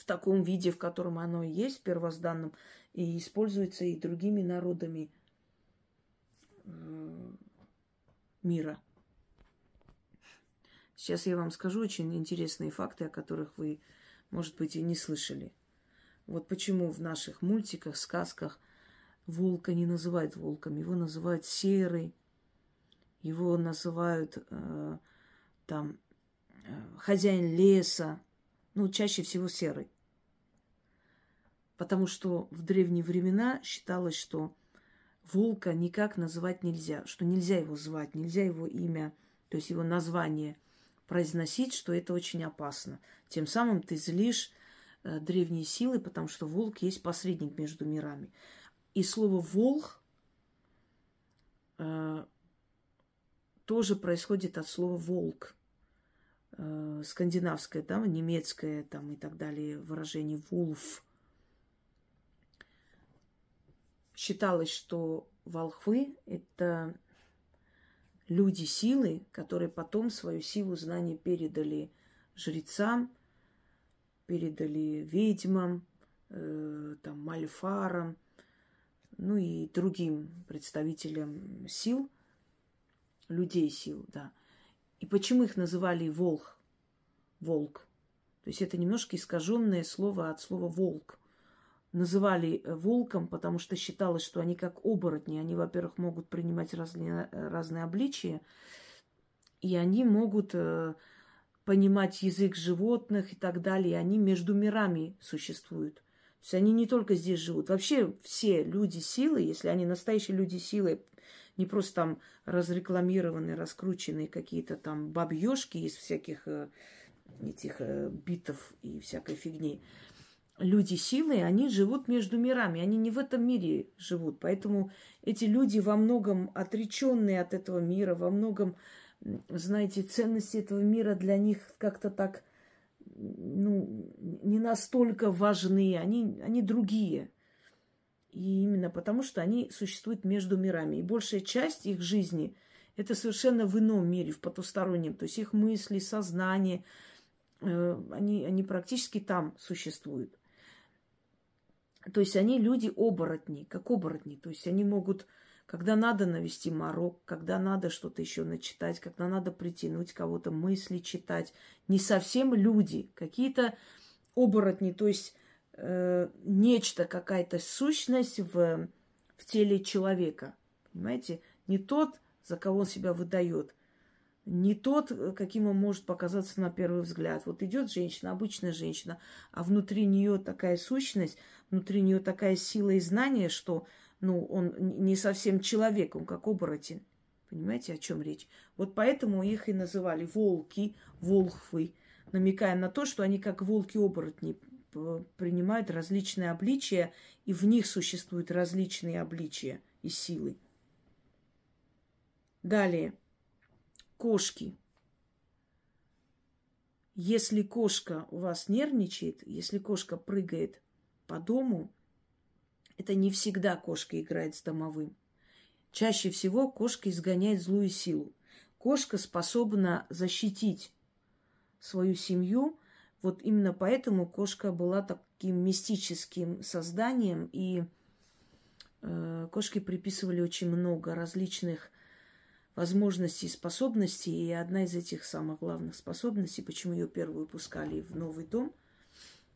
в таком виде, в котором оно есть, первозданном, и используется и другими народами э, мира. Сейчас я вам скажу очень интересные факты, о которых вы, может быть, и не слышали. Вот почему в наших мультиках, сказках волка не называют волком, его называют серый, его называют э, там э, хозяин леса, ну, чаще всего серый. Потому что в древние времена считалось, что волка никак называть нельзя, что нельзя его звать, нельзя его имя, то есть его название произносить, что это очень опасно. Тем самым ты злишь э, древние силы, потому что волк есть посредник между мирами. И слово волх э, тоже происходит от слова волк. Э, скандинавское, да, немецкое там и так далее выражение вулф. Считалось, что волхвы – это люди силы, которые потом свою силу знаний передали жрецам, передали ведьмам, э, там, мальфарам, ну и другим представителям сил, людей сил, да. И почему их называли волх, волк? То есть это немножко искаженное слово от слова волк называли э, волком, потому что считалось, что они как оборотни. Они, во-первых, могут принимать разные, э, разные обличия, и они могут э, понимать язык животных и так далее. Они между мирами существуют. То есть они не только здесь живут. Вообще все люди силы, если они настоящие люди силы, не просто там разрекламированные, раскрученные какие-то там бабьёшки из всяких этих битов и всякой фигни, люди силы, они живут между мирами, они не в этом мире живут. Поэтому эти люди во многом отреченные от этого мира, во многом, знаете, ценности этого мира для них как-то так ну, не настолько важны, они, они другие. И именно потому, что они существуют между мирами. И большая часть их жизни – это совершенно в ином мире, в потустороннем. То есть их мысли, сознание, э, они, они практически там существуют. То есть они люди-оборотни, как оборотни. То есть они могут, когда надо навести морок, когда надо что-то еще начитать, когда надо притянуть кого-то, мысли читать. Не совсем люди, какие-то оборотни, то есть э, нечто, какая-то сущность в, в теле человека. Понимаете? Не тот, за кого он себя выдает – не тот, каким он может показаться на первый взгляд. Вот идет женщина, обычная женщина, а внутри нее такая сущность, внутри нее такая сила и знание, что ну, он не совсем человек, он как оборотень. Понимаете, о чем речь? Вот поэтому их и называли волки, волхвы, намекая на то, что они как волки-оборотни принимают различные обличия, и в них существуют различные обличия и силы. Далее. Кошки. Если кошка у вас нервничает, если кошка прыгает по дому, это не всегда кошка играет с домовым. Чаще всего кошка изгоняет злую силу. Кошка способна защитить свою семью. Вот именно поэтому кошка была таким мистическим созданием, и э, кошке приписывали очень много различных возможностей и способностей. И одна из этих самых главных способностей, почему ее первую пускали в новый дом –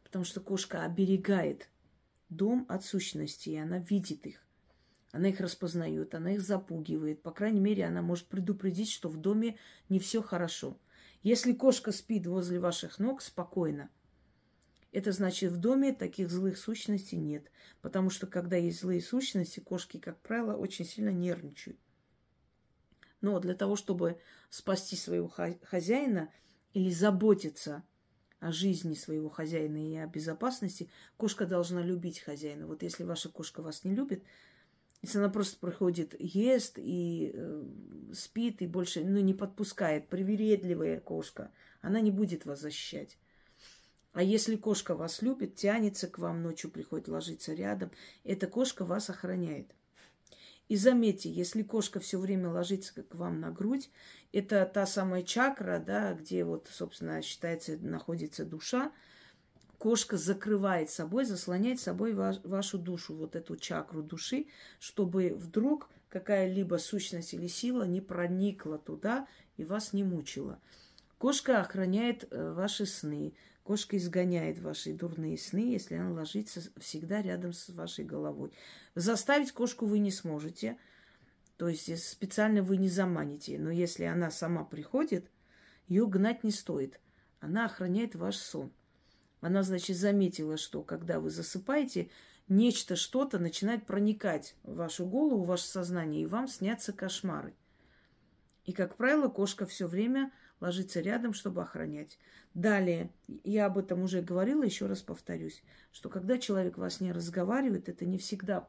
Потому что кошка оберегает дом от сущности, и она видит их. Она их распознает, она их запугивает. По крайней мере, она может предупредить, что в доме не все хорошо. Если кошка спит возле ваших ног спокойно, это значит, в доме таких злых сущностей нет. Потому что, когда есть злые сущности, кошки, как правило, очень сильно нервничают. Но для того, чтобы спасти своего хозяина или заботиться о жизни своего хозяина и о безопасности, кошка должна любить хозяина. Вот если ваша кошка вас не любит, если она просто приходит, ест и э, спит, и больше ну, не подпускает, привередливая кошка, она не будет вас защищать. А если кошка вас любит, тянется к вам ночью, приходит ложиться рядом, эта кошка вас охраняет. И заметьте, если кошка все время ложится к вам на грудь, это та самая чакра, да, где вот, собственно, считается, находится душа. Кошка закрывает собой, заслоняет собой ваш, вашу душу, вот эту чакру души, чтобы вдруг какая-либо сущность или сила не проникла туда и вас не мучила. Кошка охраняет э, ваши сны. Кошка изгоняет ваши дурные сны, если она ложится всегда рядом с вашей головой. Заставить кошку вы не сможете, то есть специально вы не заманите. Но если она сама приходит, ее гнать не стоит. Она охраняет ваш сон. Она, значит, заметила, что когда вы засыпаете, нечто, что-то начинает проникать в вашу голову, в ваше сознание, и вам снятся кошмары. И, как правило, кошка все время ложиться рядом, чтобы охранять. Далее, я об этом уже говорила, еще раз повторюсь, что когда человек во сне разговаривает, это не всегда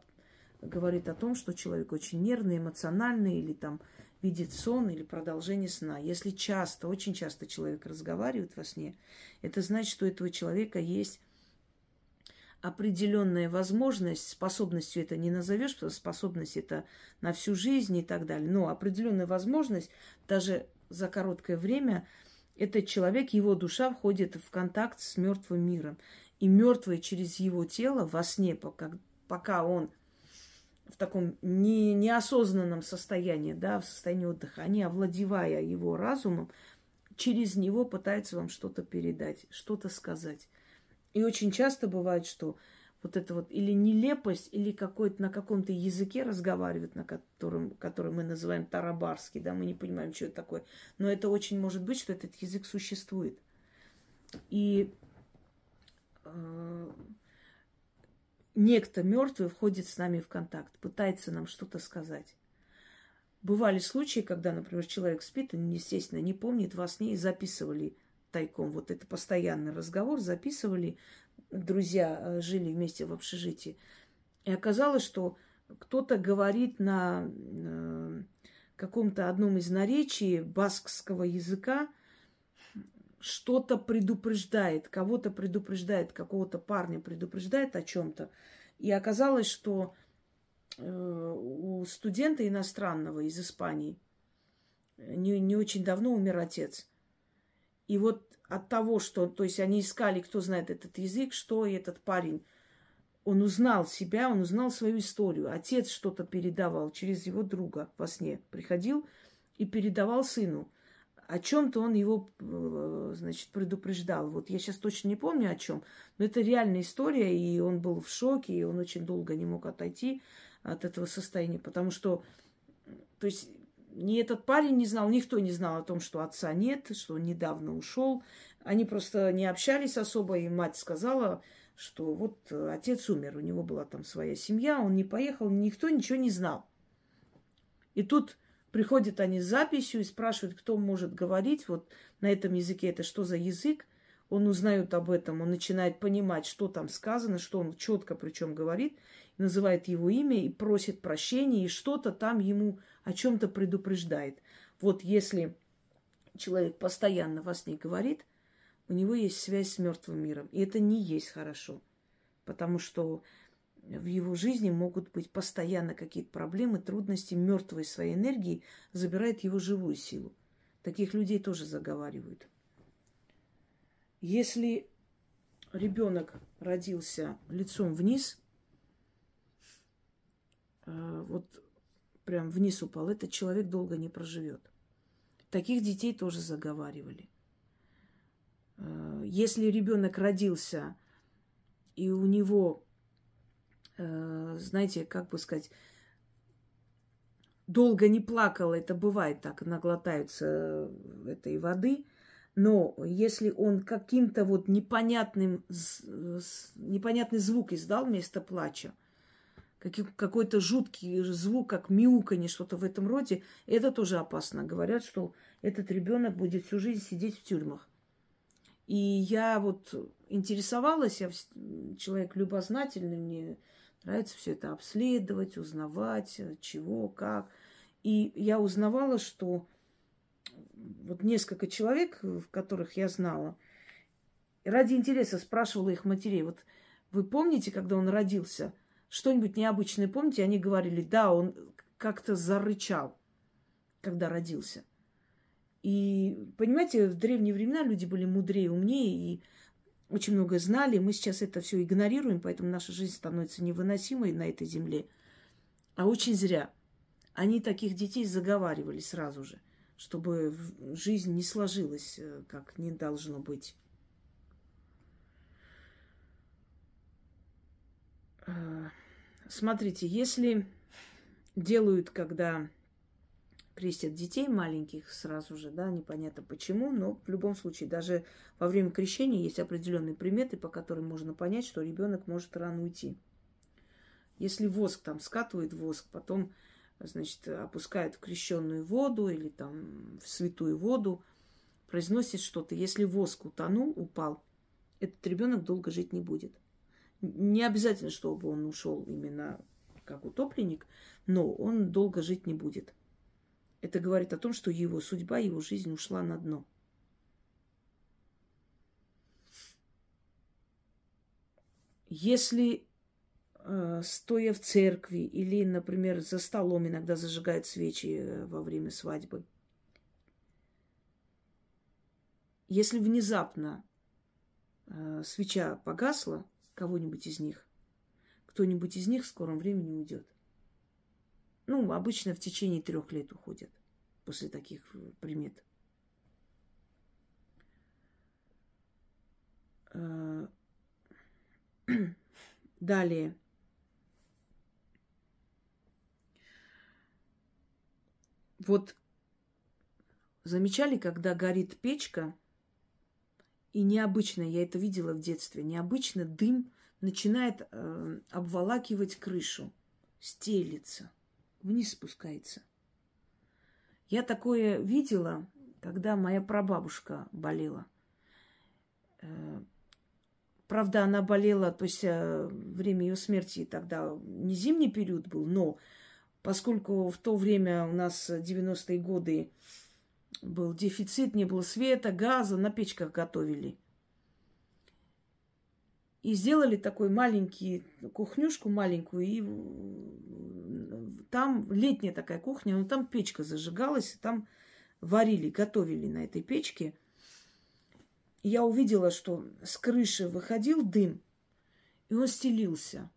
говорит о том, что человек очень нервный, эмоциональный или там видит сон или продолжение сна. Если часто, очень часто человек разговаривает во сне, это значит, что у этого человека есть определенная возможность, способностью это не назовешь, потому что способность это на всю жизнь и так далее, но определенная возможность даже за короткое время этот человек, его душа входит в контакт с мертвым миром. И мертвый через его тело во сне, пока, пока он в таком не, неосознанном состоянии, да, в состоянии отдыха, они, овладевая его разумом, через него пытаются вам что-то передать, что-то сказать. И очень часто бывает, что вот это вот или нелепость, или какой-то на каком-то языке разговаривают, на котором, который мы называем тарабарский, да, мы не понимаем, что это такое. Но это очень может быть, что этот язык существует. И э, некто мертвый входит с нами в контакт, пытается нам что-то сказать. Бывали случаи, когда, например, человек спит, он, естественно, не помнит во сне и записывали тайком. Вот это постоянный разговор записывали друзья э, жили вместе в общежитии. И оказалось, что кто-то говорит на э, каком-то одном из наречий баскского языка, что-то предупреждает, кого-то предупреждает, какого-то парня предупреждает о чем-то. И оказалось, что э, у студента иностранного из Испании не, не очень давно умер отец. И вот от того, что, то есть они искали, кто знает этот язык, что этот парень, он узнал себя, он узнал свою историю. Отец что-то передавал через его друга во сне. Приходил и передавал сыну. О чем-то он его, э, значит, предупреждал. Вот я сейчас точно не помню о чем, но это реальная история, и он был в шоке, и он очень долго не мог отойти от этого состояния, потому что, то есть ни этот парень не знал, никто не знал о том, что отца нет, что он недавно ушел. Они просто не общались особо, и мать сказала, что вот э, отец умер, у него была там своя семья, он не поехал, никто ничего не знал. И тут приходят они с записью и спрашивают, кто может говорить, вот на этом языке это что за язык. Он узнает об этом, он начинает понимать, что там сказано, что он четко причем говорит, называет его имя и просит прощения, и что-то там ему о чем-то предупреждает. Вот если человек постоянно во сне говорит, у него есть связь с мертвым миром. И это не есть хорошо. Потому что в его жизни могут быть постоянно какие-то проблемы, трудности. Мертвой своей энергией забирает его живую силу. Таких людей тоже заговаривают. Если ребенок родился лицом вниз, э, вот прям вниз упал, этот человек долго не проживет. Таких детей тоже заговаривали. Э, если ребенок родился, и у него, знаете, как бы сказать, долго не плакал, это бывает так, наглотаются этой воды, но если он каким-то вот непонятным, непонятный звук издал вместо плача, какой-то жуткий звук, как мяуканье, что-то в этом роде, это тоже опасно. Говорят, что этот ребенок будет всю жизнь сидеть в тюрьмах. И я вот интересовалась, я человек любознательный, мне нравится все это обследовать, узнавать, чего, как. И я узнавала, что вот несколько человек, в которых я знала, ради интереса спрашивала их матерей, вот вы помните, когда он родился – что-нибудь необычное помните? Они говорили, да, он как-то зарычал, когда родился. И, понимаете, в древние времена люди были мудрее, умнее и очень много знали. Мы сейчас это все игнорируем, поэтому наша жизнь становится невыносимой на этой земле. А очень зря. Они таких детей заговаривали сразу же, чтобы жизнь не сложилась, э, как не должно быть. Э, смотрите, если делают, когда крестят детей маленьких сразу же, да, непонятно почему, но в любом случае, даже во время крещения есть определенные приметы, по которым можно понять, что ребенок может рано уйти. Если воск там скатывает воск, потом, значит, опускает в крещенную воду или там в святую воду, произносит что-то. Если воск утонул, упал, этот ребенок долго жить не будет. Не обязательно, чтобы он ушел именно как утопленник, но он долго жить не будет. Это говорит о том, что его судьба, его жизнь ушла на дно. Если э, стоя в церкви или, например, за столом иногда зажигают свечи э, во время свадьбы, если внезапно э, свеча погасла, кого-нибудь из них, кто-нибудь из них в скором времени уйдет. Ну, обычно в течение трех лет уходят после таких э, примет. Э, далее. Вот замечали, когда горит печка, и необычно, я это видела в детстве, необычно дым начинает э, обволакивать крышу, стелится вниз спускается. Я такое видела, когда моя прабабушка болела. Э, правда, она болела, то есть э, время ее смерти тогда не зимний период был, но поскольку в то время у нас 90-е годы был дефицит, не было света, газа, на печках готовили. И сделали такой маленький кухнюшку маленькую, и там летняя такая кухня, но там печка зажигалась, там варили, готовили на этой печке. И я увидела, что с крыши выходил дым, и он стелился.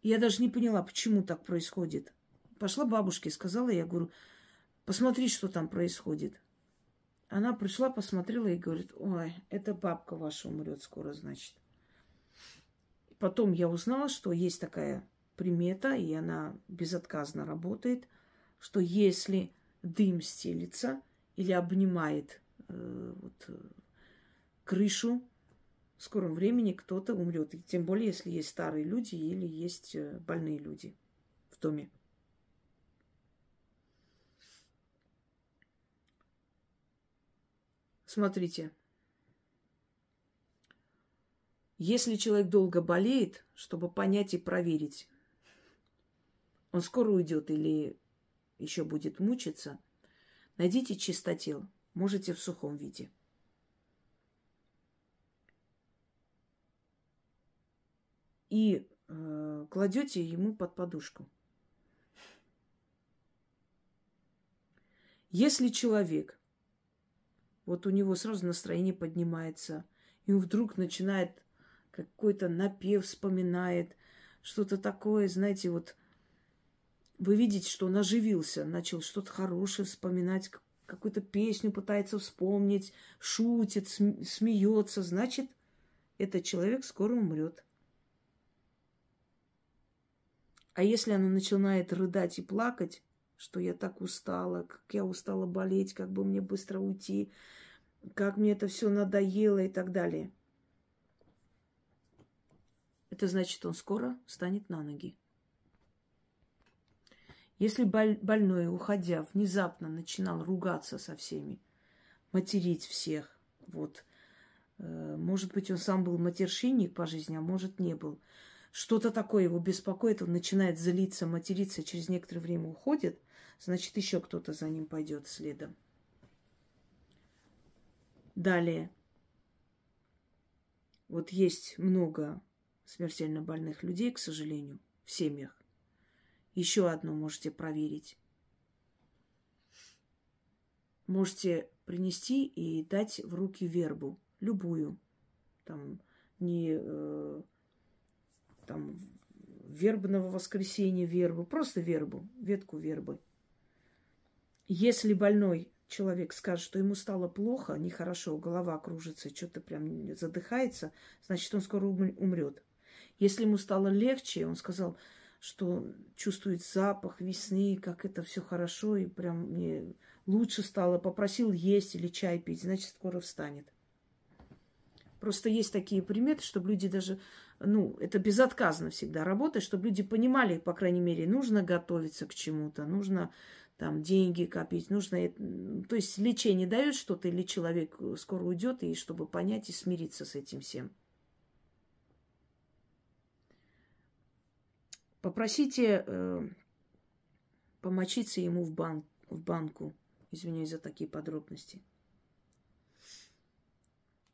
И я даже не поняла, почему так происходит. Пошла бабушке, сказала, я говорю, посмотри, что там происходит. Она пришла, посмотрела и говорит, ой, это бабка ваша умрет скоро, значит. Потом я узнала, что есть такая примета, и она безотказно работает, что если дым стелится или обнимает э, вот, э, крышу, в скором времени кто-то умрет. Тем более, если есть старые люди или есть э, больные люди в доме. Смотрите, если человек долго болеет, чтобы понять и проверить, он скоро уйдет или еще будет мучиться, найдите чистотел, можете в сухом виде. И э, кладете ему под подушку. Если человек, вот у него сразу настроение поднимается, и вдруг начинает какой-то напев вспоминает, что-то такое, знаете, вот вы видите, что он оживился, начал что-то хорошее вспоминать, какую-то песню пытается вспомнить, шутит, смеется, значит, этот человек скоро умрет. А если она начинает рыдать и плакать, что я так устала, как я устала болеть, как бы мне быстро уйти, как мне это все надоело и так далее – это значит, он скоро встанет на ноги. Если больной, уходя, внезапно начинал ругаться со всеми, материть всех, вот, э, может быть, он сам был матершинник по жизни, а может, не был. Что-то такое его беспокоит, он начинает злиться, материться, через некоторое время уходит, значит, еще кто-то за ним пойдет следом. Далее. Вот есть много смертельно больных людей, к сожалению, в семьях. Еще одно можете проверить. Можете принести и дать в руки вербу, любую. Там не э, там вербного воскресенья вербу, просто вербу, ветку вербы. Если больной человек скажет, что ему стало плохо, нехорошо, голова кружится, что-то прям задыхается, значит, он скоро умрет. Если ему стало легче, он сказал, что чувствует запах весны, как это все хорошо, и прям мне лучше стало, попросил есть или чай пить, значит, скоро встанет. Просто есть такие приметы, чтобы люди даже, ну, это безотказно всегда работает, чтобы люди понимали, по крайней мере, нужно готовиться к чему-то, нужно там деньги копить, нужно... То есть лечение дает что-то, или человек скоро уйдет, и чтобы понять и смириться с этим всем. Попросите э, помочиться ему в, бан, в банку. Извиняюсь за такие подробности.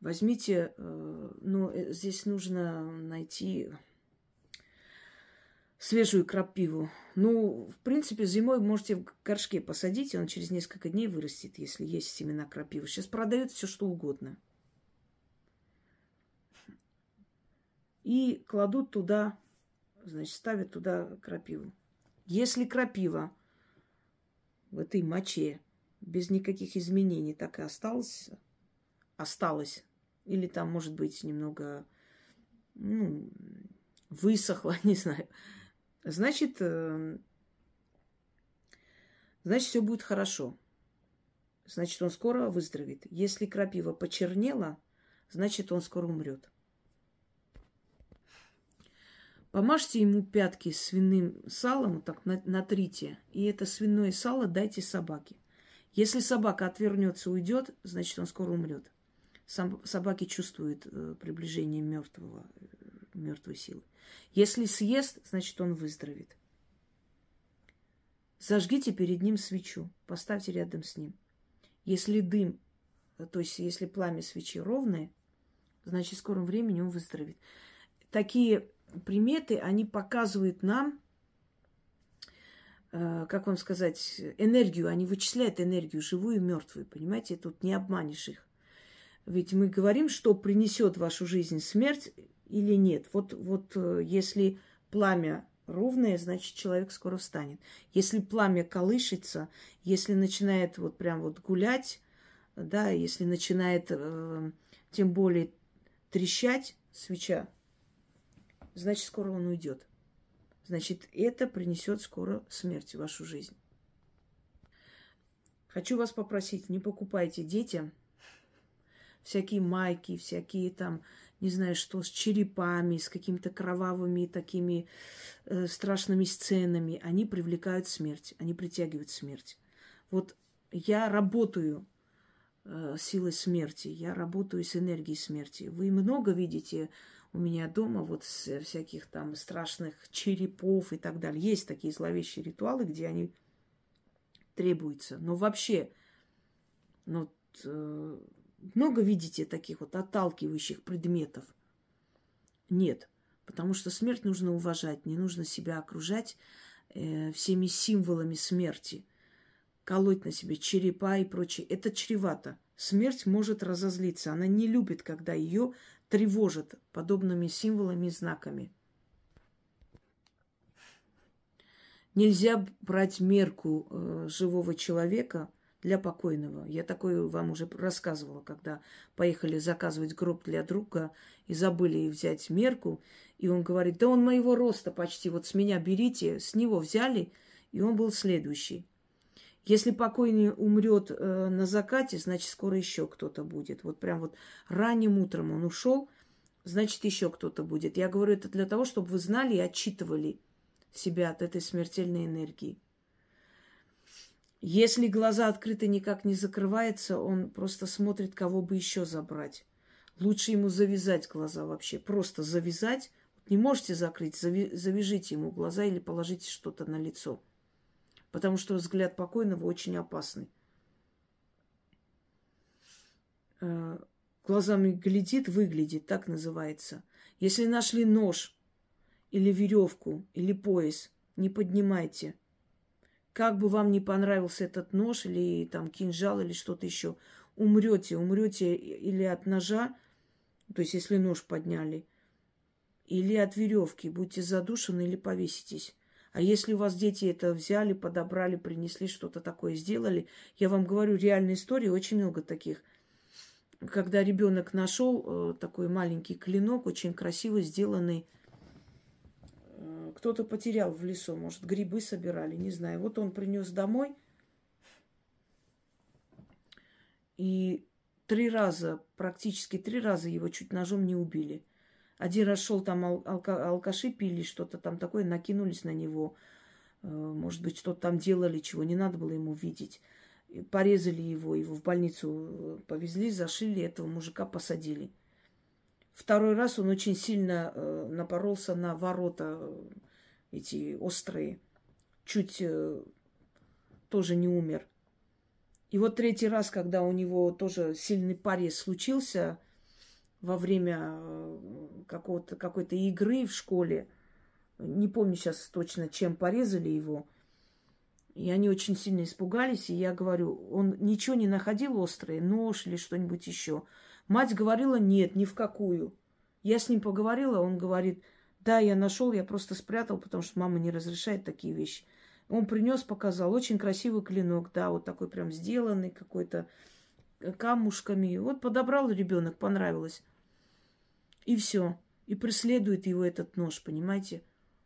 Возьмите, э, ну, э, здесь нужно найти свежую крапиву. Ну, в принципе, зимой можете в горшке посадить, и он через несколько дней вырастет, если есть семена крапивы. Сейчас продают все что угодно. И кладут туда, значит, ставят туда крапиву. Если крапива в этой моче без никаких изменений так и осталась, осталась, или там, может быть, немного, ну, высохла, не знаю, значит, э, значит, все будет хорошо. Значит, он скоро выздоровеет. Если крапива почернела, значит, он скоро умрет. Помажьте ему пятки свиным салом, так натрите, и это свиное сало дайте собаке. Если собака отвернется, уйдет, значит, он скоро умрет. Сам, собаки чувствуют э, приближение мертвого, э, мертвой силы. Если съест, значит, он выздоровеет. Зажгите перед ним свечу, поставьте рядом с ним. Если дым, э, то есть если пламя свечи ровное, значит, в скором времени он выздоровеет. Такие приметы, они показывают нам, э, как вам сказать, энергию, они вычисляют энергию живую и мертвую, понимаете, тут не обманешь их. Ведь мы говорим, что принесет вашу жизнь смерть или нет. Вот, вот э, если пламя ровное, значит, человек скоро встанет. Если пламя колышется, если начинает вот прям вот гулять, да, если начинает э, тем более трещать свеча, значит, скоро он уйдет. Значит, это принесет скоро смерть в вашу жизнь. Хочу вас попросить, не покупайте детям всякие майки, всякие там, не знаю что, с черепами, с какими-то кровавыми такими э, страшными сценами. Они привлекают смерть, они притягивают смерть. Вот я работаю э, силой смерти, я работаю с энергией смерти. Вы много видите у меня дома вот всяких там страшных черепов и так далее. Есть такие зловещие ритуалы, где они требуются. Но вообще, ну, э, много видите таких вот отталкивающих предметов? Нет, потому что смерть нужно уважать, не нужно себя окружать э, всеми символами смерти, колоть на себе черепа и прочее. Это чревато. Смерть может разозлиться. Она не любит, когда ее тревожат подобными символами и знаками. Нельзя брать мерку э, живого человека для покойного. Я такое вам уже рассказывала, когда поехали заказывать гроб для друга и забыли взять мерку. И он говорит, да он моего роста почти, вот с меня берите. С него взяли, и он был следующий. Если покойный умрет э, на закате, значит, скоро еще кто-то будет. Вот прям вот ранним утром он ушел, значит, еще кто-то будет. Я говорю это для того, чтобы вы знали и отчитывали себя от этой смертельной энергии. Если глаза открыты никак не закрывается, он просто смотрит, кого бы еще забрать. Лучше ему завязать глаза вообще. Просто завязать. Не можете закрыть, завяжите ему глаза или положите что-то на лицо потому что взгляд покойного очень опасный. Э, глазами глядит, выглядит, так называется. Если нашли нож или веревку или пояс не поднимайте. Как бы вам не понравился этот нож или там кинжал или что-то еще, умрете, умрете или от ножа, то есть если нож подняли, или от веревки, будьте задушены или повеситесь. А если у вас дети это взяли, подобрали, принесли, что-то такое сделали, я вам говорю, реальные истории, очень много таких. Когда ребенок нашел э, такой маленький клинок, очень красиво сделанный, э, кто-то потерял в лесу, может, грибы собирали, не знаю. Вот он принес домой, и три раза, практически три раза его чуть ножом не убили. Один раз шел там ал- алка- алкаши пили что-то там такое, накинулись на него. Э, может быть, что-то там делали, чего не надо было ему видеть. И порезали его, его в больницу э, повезли, зашили, этого мужика посадили. Второй раз он очень сильно э, напоролся на ворота эти острые. Чуть тоже не умер. И вот третий раз, когда у него тоже сильный порез случился, во время э, какого-то, какой-то игры в школе. Не помню сейчас точно, чем порезали его. И они очень сильно испугались. И я говорю, он ничего не находил острое, нож или что-нибудь еще. Мать говорила, нет, ни в какую. Я с ним поговорила, он говорит, да, я нашел, я просто спрятал, потому что мама не разрешает такие вещи. Он принес, показал, очень красивый клинок, да, вот такой прям сделанный какой-то э, камушками. Вот подобрал ребенок, понравилось. И все. И преследует его этот нож, понимаете,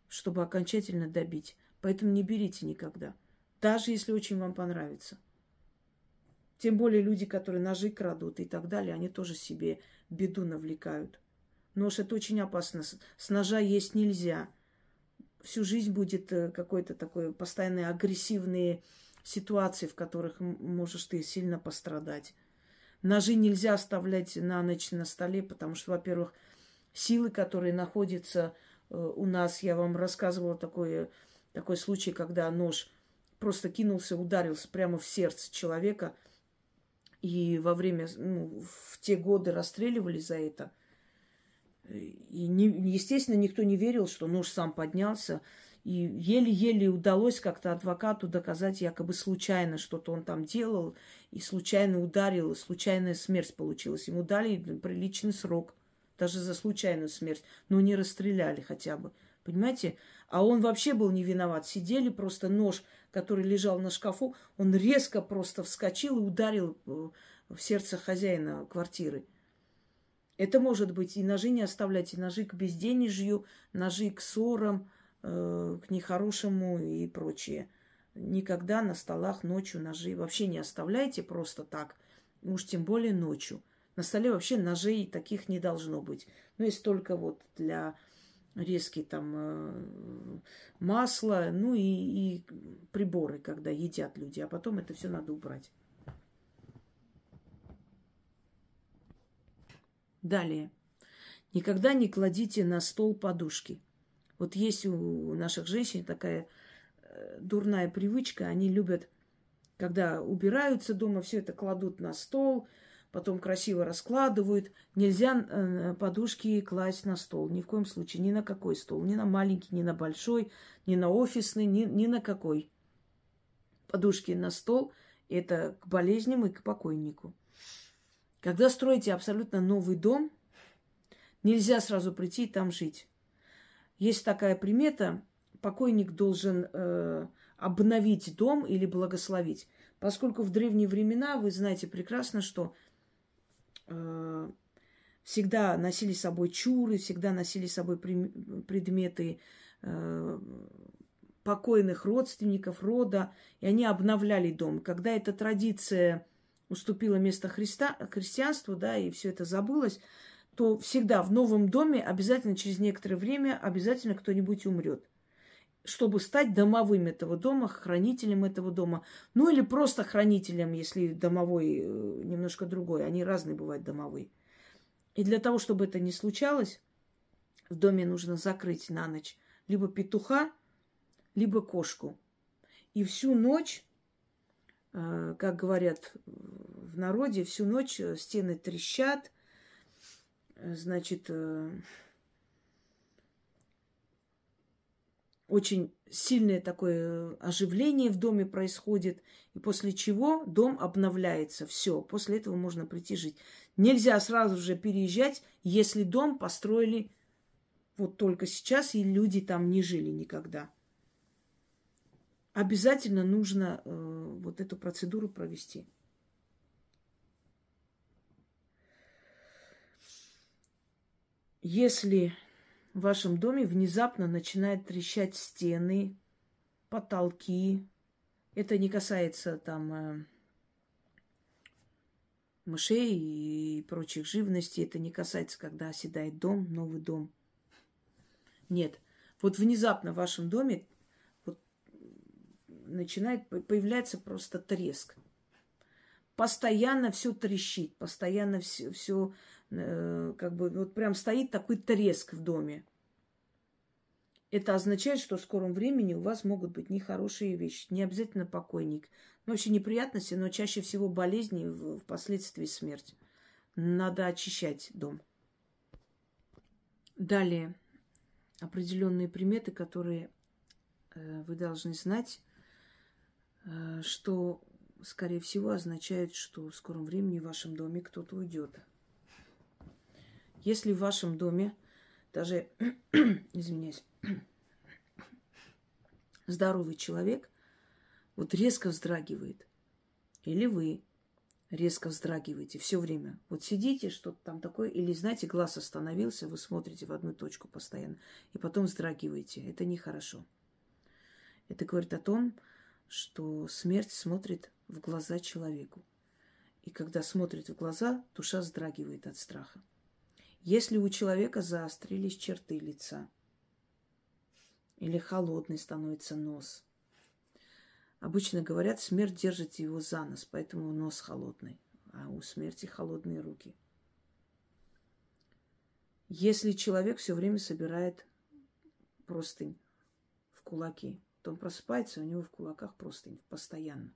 чтобы окончательно добить. Поэтому не берите никогда. Даже если очень вам понравится. Тем более люди, которые ножи крадут и так далее, они тоже себе беду навлекают. Нож это очень опасно. С ножа есть нельзя. Всю жизнь будет э, какой-то такой постоянные агрессивные ситуации, в которых можешь ты сильно пострадать. Ножи нельзя оставлять на ночь на столе, потому что, во-первых, силы, которые находятся э, у нас. Я вам рассказывала такой, такой случай, когда нож просто кинулся, ударился прямо в сердце человека. И во время, ну, в те годы расстреливали за это. И, не, естественно, никто не верил, что нож сам поднялся. И еле-еле удалось как-то адвокату доказать якобы случайно что-то он там делал, и случайно ударил, и случайная смерть получилась. Ему дали приличный срок – даже за случайную смерть, но не расстреляли хотя бы. Понимаете? А он вообще был не виноват. Сидели просто нож, который лежал на шкафу, он резко просто вскочил и ударил э, в сердце хозяина квартиры. Это может быть и ножи не оставлять, и ножи к безденежью, ножи к ссорам, э, к нехорошему и прочее. Никогда на столах ночью ножи вообще не оставляйте просто так, уж тем более ночью. На столе вообще ножей таких не должно быть. Ну, есть только вот для резки там э, масла, ну и, и приборы, когда едят люди, а потом это все надо убрать. Далее. Никогда не кладите на стол подушки. Вот есть у наших женщин такая э, дурная привычка, они любят, когда убираются дома, все это кладут на стол, потом красиво раскладывают. Нельзя э, подушки класть на стол. Ни в коем случае. Ни на какой стол. Ни на маленький, ни на большой, ни на офисный, ни, ни на какой. Подушки на стол – это к болезням и к покойнику. Когда строите абсолютно новый дом, нельзя сразу прийти и там жить. Есть такая примета, покойник должен э, обновить дом или благословить. Поскольку в древние времена, вы знаете прекрасно, что Э, всегда носили с собой чуры, всегда носили с собой предметы э, покойных родственников, рода, и они обновляли дом. Когда эта традиция уступила место Христа, христианству, да, и все это забылось, то всегда в новом доме обязательно через некоторое время обязательно кто-нибудь умрет чтобы стать домовым этого дома, хранителем этого дома. Ну или просто хранителем, если домовой э, немножко другой. Они разные бывают домовые. И для того, чтобы это не случалось, в доме нужно закрыть на ночь либо петуха, либо кошку. И всю ночь, э, как говорят в народе, всю ночь э, стены трещат, значит, очень сильное такое оживление в доме происходит, и после чего дом обновляется. Все, после этого можно прийти жить. Нельзя сразу же переезжать, если дом построили вот только сейчас, и люди там не жили никогда. Обязательно нужно э, вот эту процедуру провести. Если в вашем доме внезапно начинают трещать стены, потолки. Это не касается там э, мышей и прочих живностей. Это не касается, когда оседает дом, новый дом. Нет. Вот внезапно в вашем доме вот начинает появляется просто треск. Постоянно все трещит, постоянно все, все Э, как бы вот прям стоит такой треск в доме. Это означает, что в скором времени у вас могут быть нехорошие вещи. Не обязательно покойник. Ну, вообще неприятности, но чаще всего болезни, впоследствии смерть. Надо очищать дом. Далее. Определенные приметы, которые э, вы должны знать, э, что, скорее всего, означает, что в скором времени в вашем доме кто-то уйдет. Если в вашем доме даже, извиняюсь, здоровый человек вот резко вздрагивает, или вы резко вздрагиваете все время. Вот сидите, что-то там такое, или, знаете, глаз остановился, вы смотрите в одну точку постоянно, и потом вздрагиваете. Это нехорошо. Это говорит о том, что смерть смотрит в глаза человеку. И когда смотрит в глаза, душа вздрагивает от страха. Если у человека заострились черты лица или холодный становится нос. Обычно говорят, смерть держит его за нос, поэтому нос холодный, а у смерти холодные руки. Если человек все время собирает простынь в кулаки, то он просыпается, у него в кулаках простынь постоянно.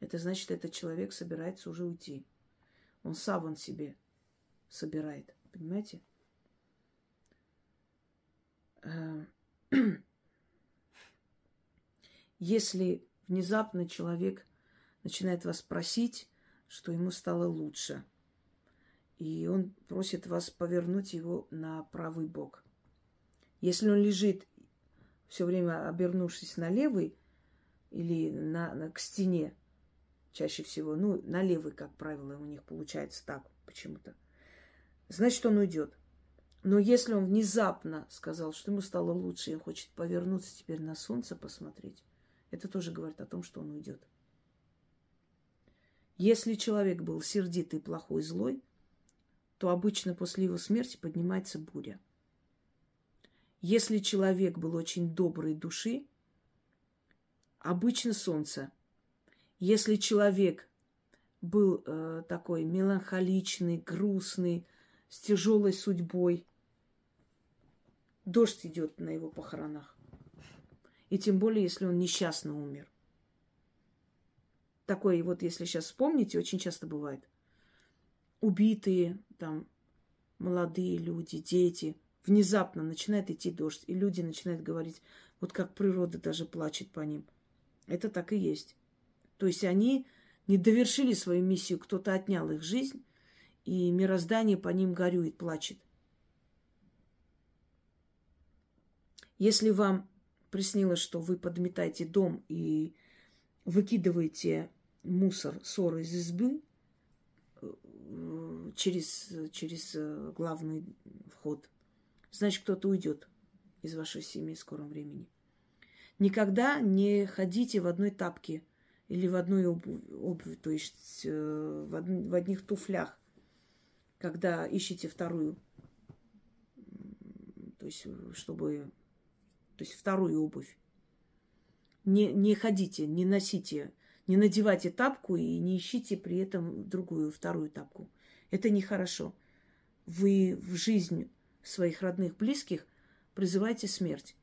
Это значит, этот человек собирается уже уйти. Он саван себе собирает. Понимаете? Э, если внезапно человек начинает вас просить, что ему стало лучше, и он просит вас повернуть его на правый бок. Если он лежит все время обернувшись на левый или на, на, к стене, чаще всего, ну, на левый, как правило, у них получается так почему-то – значит, он уйдет. Но если он внезапно сказал, что ему стало лучше, и он хочет повернуться теперь на солнце посмотреть, это тоже говорит о том, что он уйдет. Если человек был сердитый, плохой, злой, то обычно после его смерти поднимается буря. Если человек был очень доброй души, обычно солнце. Если человек был э, такой меланхоличный, грустный, с тяжелой судьбой. Дождь идет на его похоронах. И тем более, если он несчастно умер. Такое вот, если сейчас вспомните, очень часто бывает. Убитые, там, молодые люди, дети. Внезапно начинает идти дождь, и люди начинают говорить, вот как природа даже плачет по ним. Это так и есть. То есть они не довершили свою миссию, кто-то отнял их жизнь, и мироздание по ним горюет, плачет. Если вам приснилось, что вы подметаете дом и выкидываете мусор, ссор из избы э, через, через э, главный вход, значит, кто-то уйдет из вашей семьи в скором времени. Никогда не ходите в одной тапке или в одной обуви, обуви то есть э, в, од, в одних туфлях когда ищете вторую, то есть чтобы, то есть вторую обувь. Не, не ходите, не носите, не надевайте тапку и не ищите при этом другую, вторую тапку. Это нехорошо. Вы в жизнь своих родных, близких призываете смерть.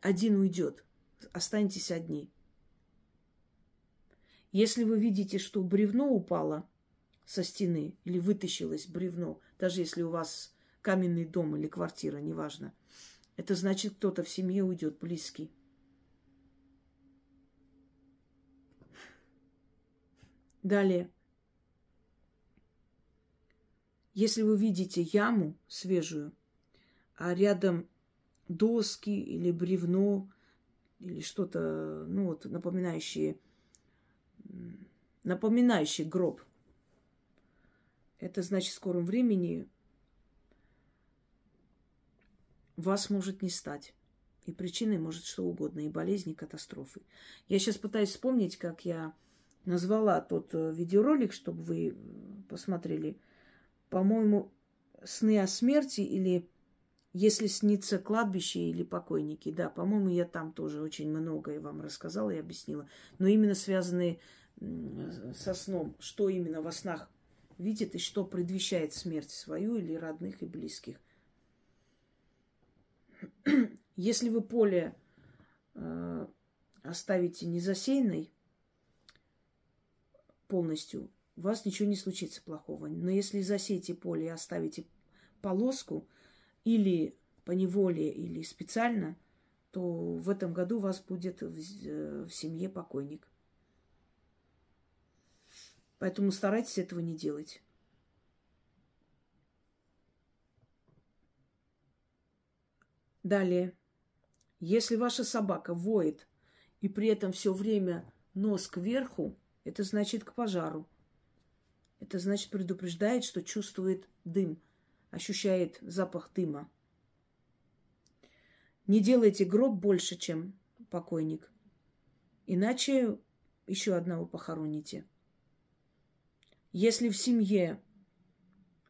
Один уйдет, останетесь одни. Если вы видите, что бревно упало – со стены или вытащилось бревно, даже если у вас каменный дом или квартира, неважно. Это значит, кто-то в семье уйдет, близкий. Далее. Если вы видите яму свежую, а рядом доски или бревно, или что-то, ну вот, напоминающее, напоминающий гроб, это значит, в скором времени вас может не стать. И причиной может что угодно, и болезни, и катастрофы. Я сейчас пытаюсь вспомнить, как я назвала тот э, видеоролик, чтобы вы посмотрели. По-моему, сны о смерти или если снится кладбище или покойники. Да, по-моему, я там тоже очень многое вам рассказала и объяснила. Но именно связанные со сном, что именно во снах видит и что предвещает смерть свою или родных и близких. Если вы поле э, оставите незасеянной полностью, у вас ничего не случится плохого. Но если засеете поле и оставите полоску, или по неволе, или специально, то в этом году у вас будет в, в семье покойник. Поэтому старайтесь этого не делать. Далее. Если ваша собака воет и при этом все время нос кверху, это значит к пожару. Это значит предупреждает, что чувствует дым, ощущает запах дыма. Не делайте гроб больше, чем покойник. Иначе еще одного похороните. Если в семье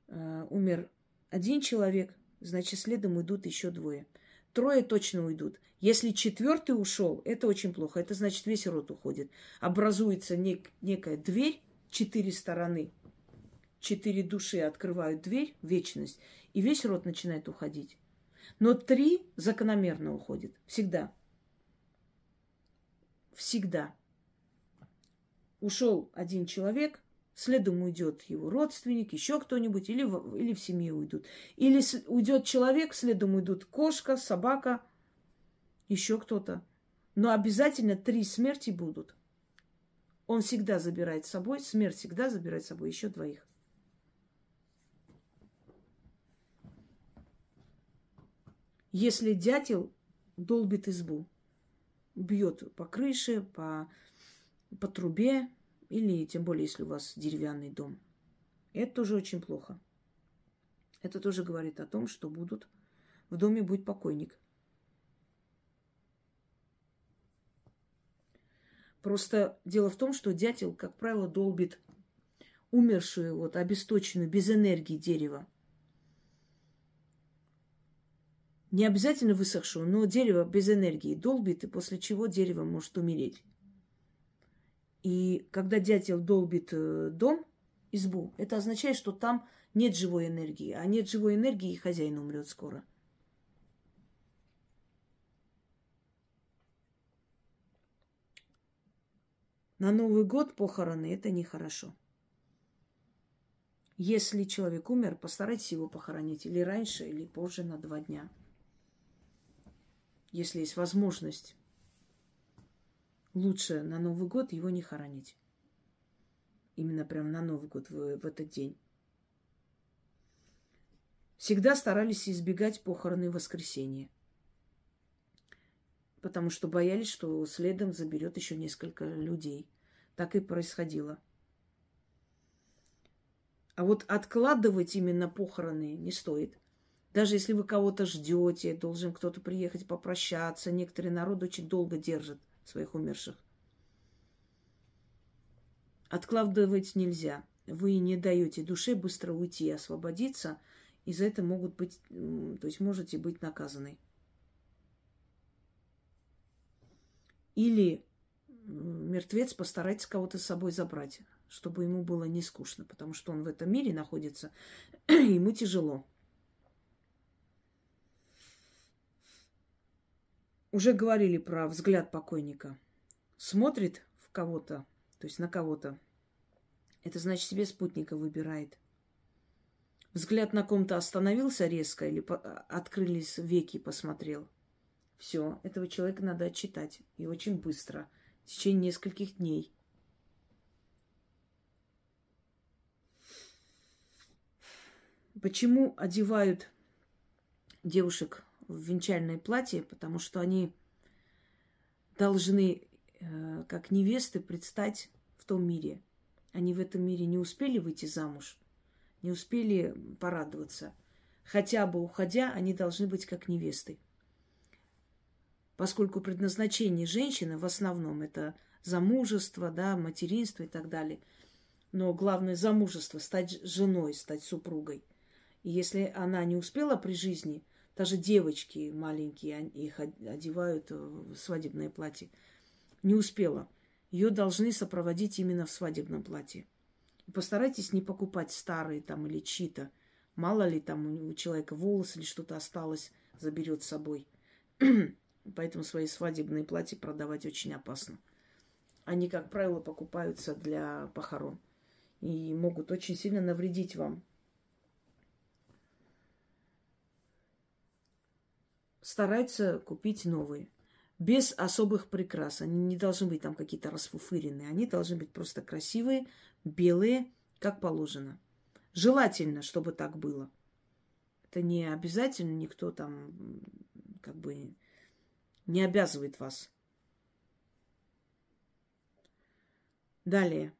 э, умер один человек, значит, следом уйдут еще двое. Трое точно уйдут. Если четвертый ушел, это очень плохо. Это значит, весь род уходит. Образуется нек- некая дверь, четыре стороны. Четыре души открывают дверь, вечность, и весь род начинает уходить. Но три закономерно уходит. Всегда. Всегда. Ушел один человек, Следом уйдет его родственник, еще кто-нибудь, или или в семье уйдут. Или уйдет человек, следом уйдут кошка, собака, еще кто-то. Но обязательно три смерти будут. Он всегда забирает с собой, смерть всегда забирает с собой еще двоих. Если дятел долбит избу, бьет по крыше, по, по трубе, или тем более, если у вас деревянный дом. Это тоже очень плохо. Это тоже говорит о том, что будут в доме будет покойник. Просто дело в том, что дятел, как правило, долбит умершую, вот, обесточенную, без энергии дерево. Не обязательно высохшую, но дерево без энергии долбит, и после чего дерево может умереть. И когда дятел долбит э, дом, избу, это означает, что там нет живой энергии. А нет живой энергии, и хозяин умрет скоро. На Новый год похороны – это нехорошо. Если человек умер, постарайтесь его похоронить или раньше, или позже на два дня. Если есть возможность лучше на Новый год его не хоронить. Именно прям на Новый год, в, в этот день. Всегда старались избегать похороны в воскресенье. Потому что боялись, что следом заберет еще несколько людей. Так и происходило. А вот откладывать именно похороны не стоит. Даже если вы кого-то ждете, должен кто-то приехать попрощаться. Некоторые народы очень долго держат – своих умерших. Откладывать нельзя. Вы не даете душе быстро уйти и освободиться, и за это могут быть, то есть можете быть наказаны. Или мертвец постарается кого-то с собой забрать, чтобы ему было не скучно, потому что он в этом мире находится, ему тяжело. Уже говорили про взгляд покойника. Смотрит в кого-то, то есть на кого-то. Это значит, себе спутника выбирает. Взгляд на ком-то остановился резко или по- а, открылись веки, посмотрел. Все, этого человека надо отчитать. И очень быстро, в течение нескольких дней. Почему одевают девушек в венчальное платье? Потому что они должны, э, как невесты, предстать в том мире. Они в этом мире не успели выйти замуж, не успели порадоваться. Хотя бы уходя, они должны быть как невесты. Поскольку предназначение женщины в основном это замужество, да, материнство и так далее. Но главное замужество, стать женой, стать супругой. И если она не успела при жизни, даже девочки маленькие, их одевают в свадебное платье, не успела – ее должны сопроводить именно в свадебном платье. И постарайтесь не покупать старые там или чьи-то. Мало ли там у человека волосы или что-то осталось, заберет с собой. Поэтому свои свадебные платья продавать очень опасно. Они, как правило, покупаются для похорон. И могут очень сильно навредить вам. Стараются купить новые без особых прикрас. Они не должны быть там какие-то расфуфыренные. Они должны быть просто красивые, белые, как положено. Желательно, чтобы так было. Это не обязательно, никто там как бы не обязывает вас. Далее.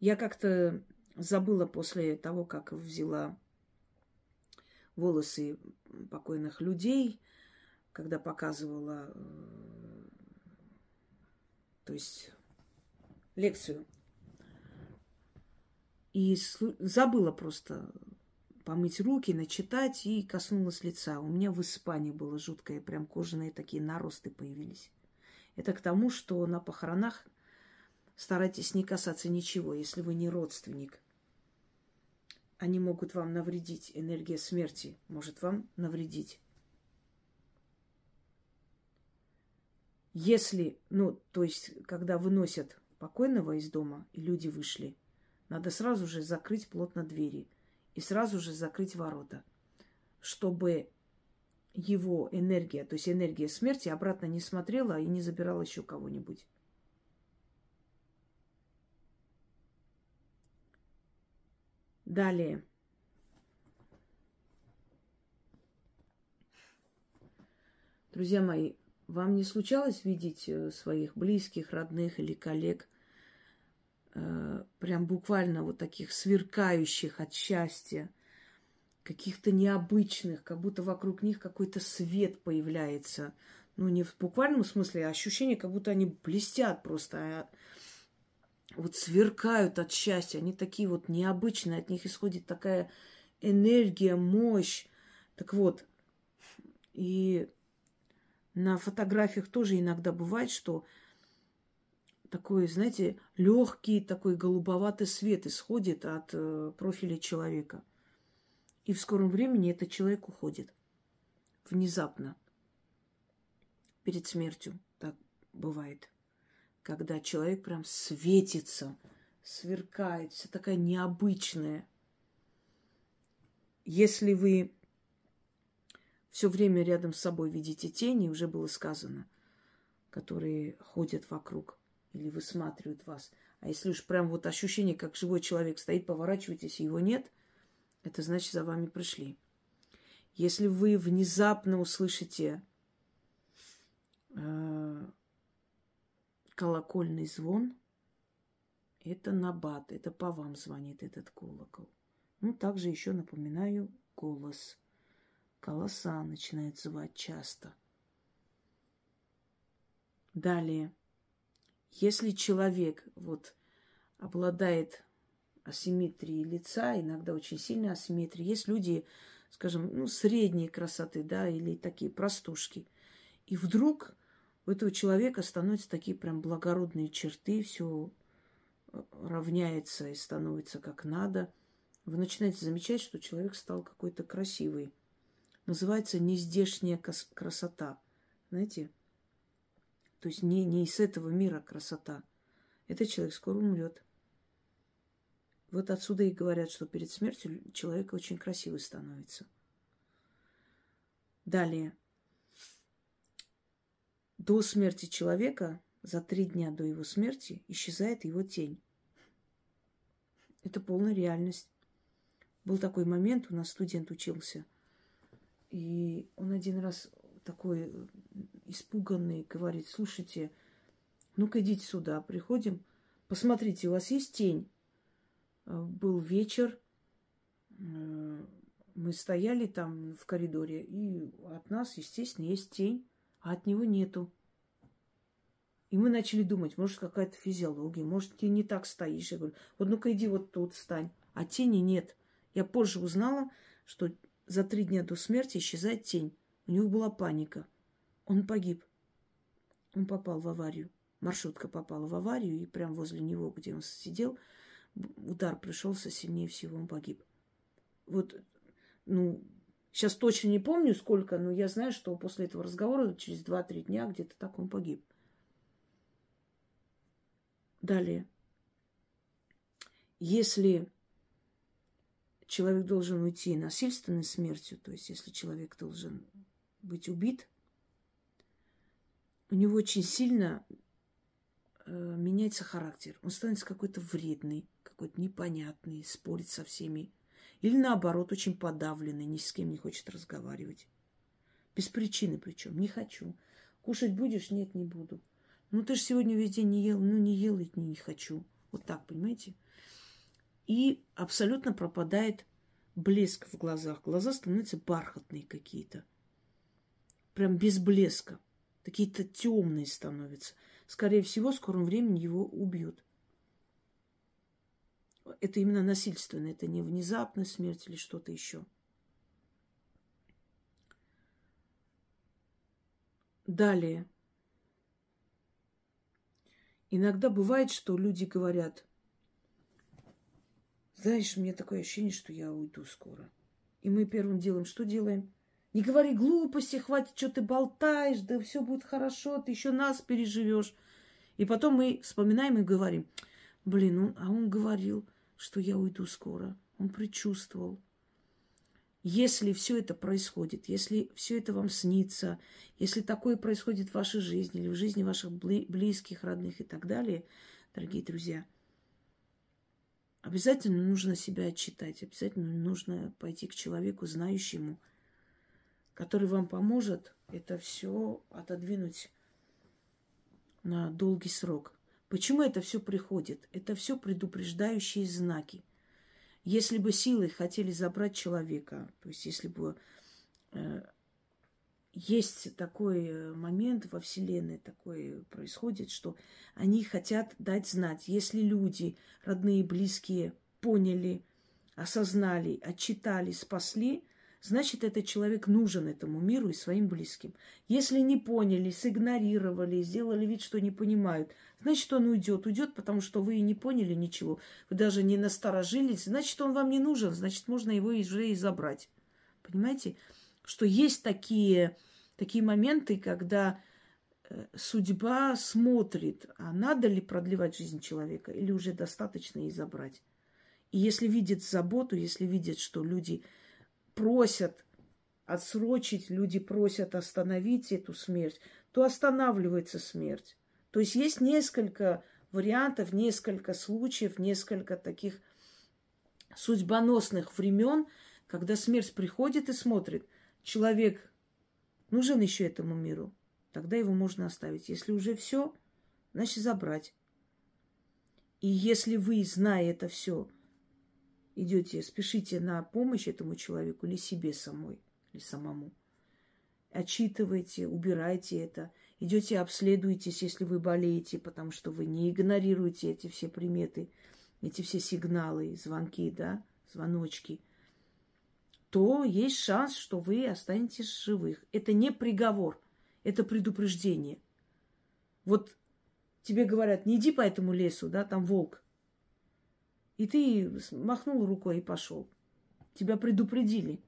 Я как-то забыла после того, как взяла волосы покойных людей, когда показывала, э, то есть лекцию. И забыла просто помыть руки, начитать и коснулась лица. У меня в Испании было жуткое, прям кожаные такие наросты появились. Это к тому, что на похоронах Старайтесь не касаться ничего, если вы не родственник. Они могут вам навредить. Энергия смерти может вам навредить. Если, ну, то есть, когда выносят покойного из дома, и люди вышли, надо сразу же закрыть плотно двери и сразу же закрыть ворота, чтобы его энергия, то есть энергия смерти обратно не смотрела и не забирала еще кого-нибудь. Далее. Друзья мои, вам не случалось видеть э, своих близких, родных или коллег э, прям буквально вот таких сверкающих от счастья, каких-то необычных, как будто вокруг них какой-то свет появляется. Ну, не в буквальном смысле, а ощущение, как будто они блестят просто, а вот сверкают от счастья. Они такие вот необычные, от них исходит такая энергия, мощь. Так вот, и на фотографиях тоже иногда бывает, что такой, знаете, легкий такой голубоватый свет исходит от э, профиля человека. И в скором времени этот человек уходит. Внезапно. Перед смертью так бывает когда человек прям светится, сверкает, вся такая необычная. Если вы все время рядом с собой видите тени, уже было сказано, которые ходят вокруг или высматривают вас. А если уж прям вот ощущение, как живой человек стоит, поворачиваетесь, его нет, это значит, за вами пришли. Если вы внезапно услышите э, колокольный звон – это набат, это по вам звонит этот колокол. Ну, также еще напоминаю голос. Голоса начинает звать часто. Далее. Если человек вот обладает асимметрией лица, иногда очень сильной асимметрией, есть люди, скажем, ну, средней красоты, да, или такие простушки. И вдруг у этого человека становятся такие прям благородные черты, все э, равняется и становится как надо. Вы начинаете замечать, что человек стал какой-то красивый. Называется нездешняя красота. Знаете? То есть не, не из этого мира красота. Этот человек скоро умрет. Вот отсюда и говорят, что перед смертью человек очень красивый становится. Далее. до смерти человека, за три дня до его смерти, исчезает его тень. Это полная реальность. Был такой момент, у нас студент учился, и он один раз такой испуганный говорит, слушайте, ну-ка идите сюда, приходим, посмотрите, у вас есть тень? Э, был вечер, э, мы стояли там в коридоре, и от нас, естественно, есть тень, а от него нету. И мы начали думать, может, какая-то физиология, может, ты не так стоишь. Я говорю, вот ну-ка иди вот тут стань. А тени нет. Я позже узнала, что за три дня до смерти исчезает тень. У него была паника. Он погиб. Он попал в аварию. Маршрутка попала в аварию, и прямо возле него, где он сидел, удар пришелся сильнее всего, он погиб. Вот, ну, сейчас точно не помню сколько, но я знаю, что после этого разговора через 2-3 дня где-то так он погиб. Далее. Если человек должен уйти насильственной смертью, то есть если человек должен быть убит, у него очень сильно э, меняется характер. Он становится какой-то вредный, какой-то непонятный, спорит со всеми. Или наоборот, очень подавленный, ни с кем не хочет разговаривать. Без причины причем. Не хочу. Кушать будешь? Нет, не буду. Ну, ты же сегодня весь день не ел. Ну, не ел и не, хочу. Вот так, понимаете? И абсолютно пропадает блеск в глазах. Глаза становятся бархатные какие-то. Прям без блеска. Какие-то темные становятся. Скорее всего, в скором времени его убьют. Это именно насильственно, это не внезапная смерть или что-то еще. Далее. Иногда бывает, что люди говорят, знаешь, мне такое ощущение, что я уйду скоро. И мы первым делом что делаем? Не говори глупости, хватит, что ты болтаешь, да все будет хорошо, ты еще нас переживешь. И потом мы вспоминаем и говорим, блин, он, а он говорил, что я уйду скоро. Он предчувствовал. Если все это происходит, если все это вам снится, если такое происходит в вашей жизни или в жизни ваших близких, родных и так далее, дорогие друзья, обязательно нужно себя отчитать, обязательно нужно пойти к человеку, знающему, который вам поможет это все отодвинуть на долгий срок. Почему это все приходит? Это все предупреждающие знаки – если бы силой хотели забрать человека, то есть если бы э, есть такой э, момент во Вселенной, такое происходит, что они хотят дать знать, если люди, родные, близкие, поняли, осознали, отчитали, спасли – значит, этот человек нужен этому миру и своим близким. Если не поняли, сигнорировали, сделали вид, что не понимают, значит, он уйдет. Уйдет, потому что вы и не поняли ничего. Вы даже не насторожились. Значит, он вам не нужен. Значит, можно его уже и забрать. Понимаете? Что есть такие, такие моменты, когда э, судьба смотрит, а надо ли продлевать жизнь человека или уже достаточно и забрать. И если видит заботу, если видит, что люди просят отсрочить, люди просят остановить эту смерть, то останавливается смерть. То есть есть несколько вариантов, несколько случаев, несколько таких судьбоносных времен, когда смерть приходит и смотрит, человек нужен еще этому миру, тогда его можно оставить. Если уже все, значит забрать. И если вы, зная это все, идете, спешите на помощь этому человеку или себе самой, или самому. Отчитывайте, убирайте это. Идете, обследуйтесь, если вы болеете, потому что вы не игнорируете эти все приметы, эти все сигналы, звонки, да, звоночки, то есть шанс, что вы останетесь живых. Это не приговор, это предупреждение. Вот тебе говорят, не иди по этому лесу, да, там волк. И ты махнул рукой и пошел. Тебя предупредили,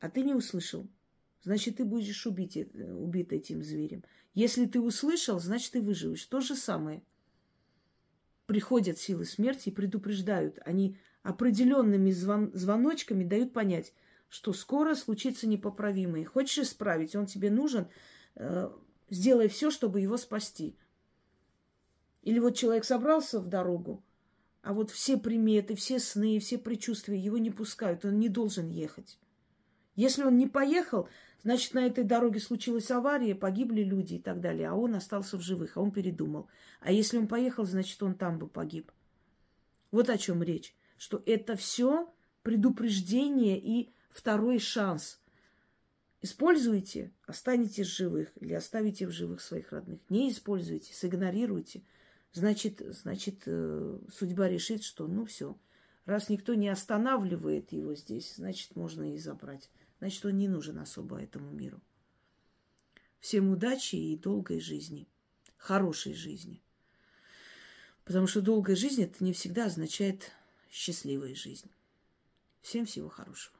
а ты не услышал. Значит, ты будешь убить, э, убит этим зверем. Если ты услышал, значит, ты выживешь. То же самое. Приходят силы смерти и предупреждают. Они определенными звон, звоночками дают понять, что скоро случится непоправимое. Хочешь исправить, он тебе нужен, э, сделай все, чтобы его спасти. Или вот человек собрался в дорогу, а вот все приметы, все сны, все предчувствия его не пускают, он не должен ехать. Если он не поехал, значит, на этой дороге случилась авария, погибли люди и так далее, а он остался в живых, а он передумал. А если он поехал, значит, он там бы погиб. Вот о чем речь. Что это все предупреждение и второй шанс. Используйте, останетесь живых или оставите в живых своих родных. Не используйте, сигнорируйте. Значит, значит, э, судьба решит, что ну все, раз никто не останавливает его здесь, значит, можно и забрать. Значит, он не нужен особо этому миру. Всем удачи и долгой жизни. Хорошей жизни. Потому что долгая жизнь это не всегда означает счастливая жизнь. Всем всего хорошего.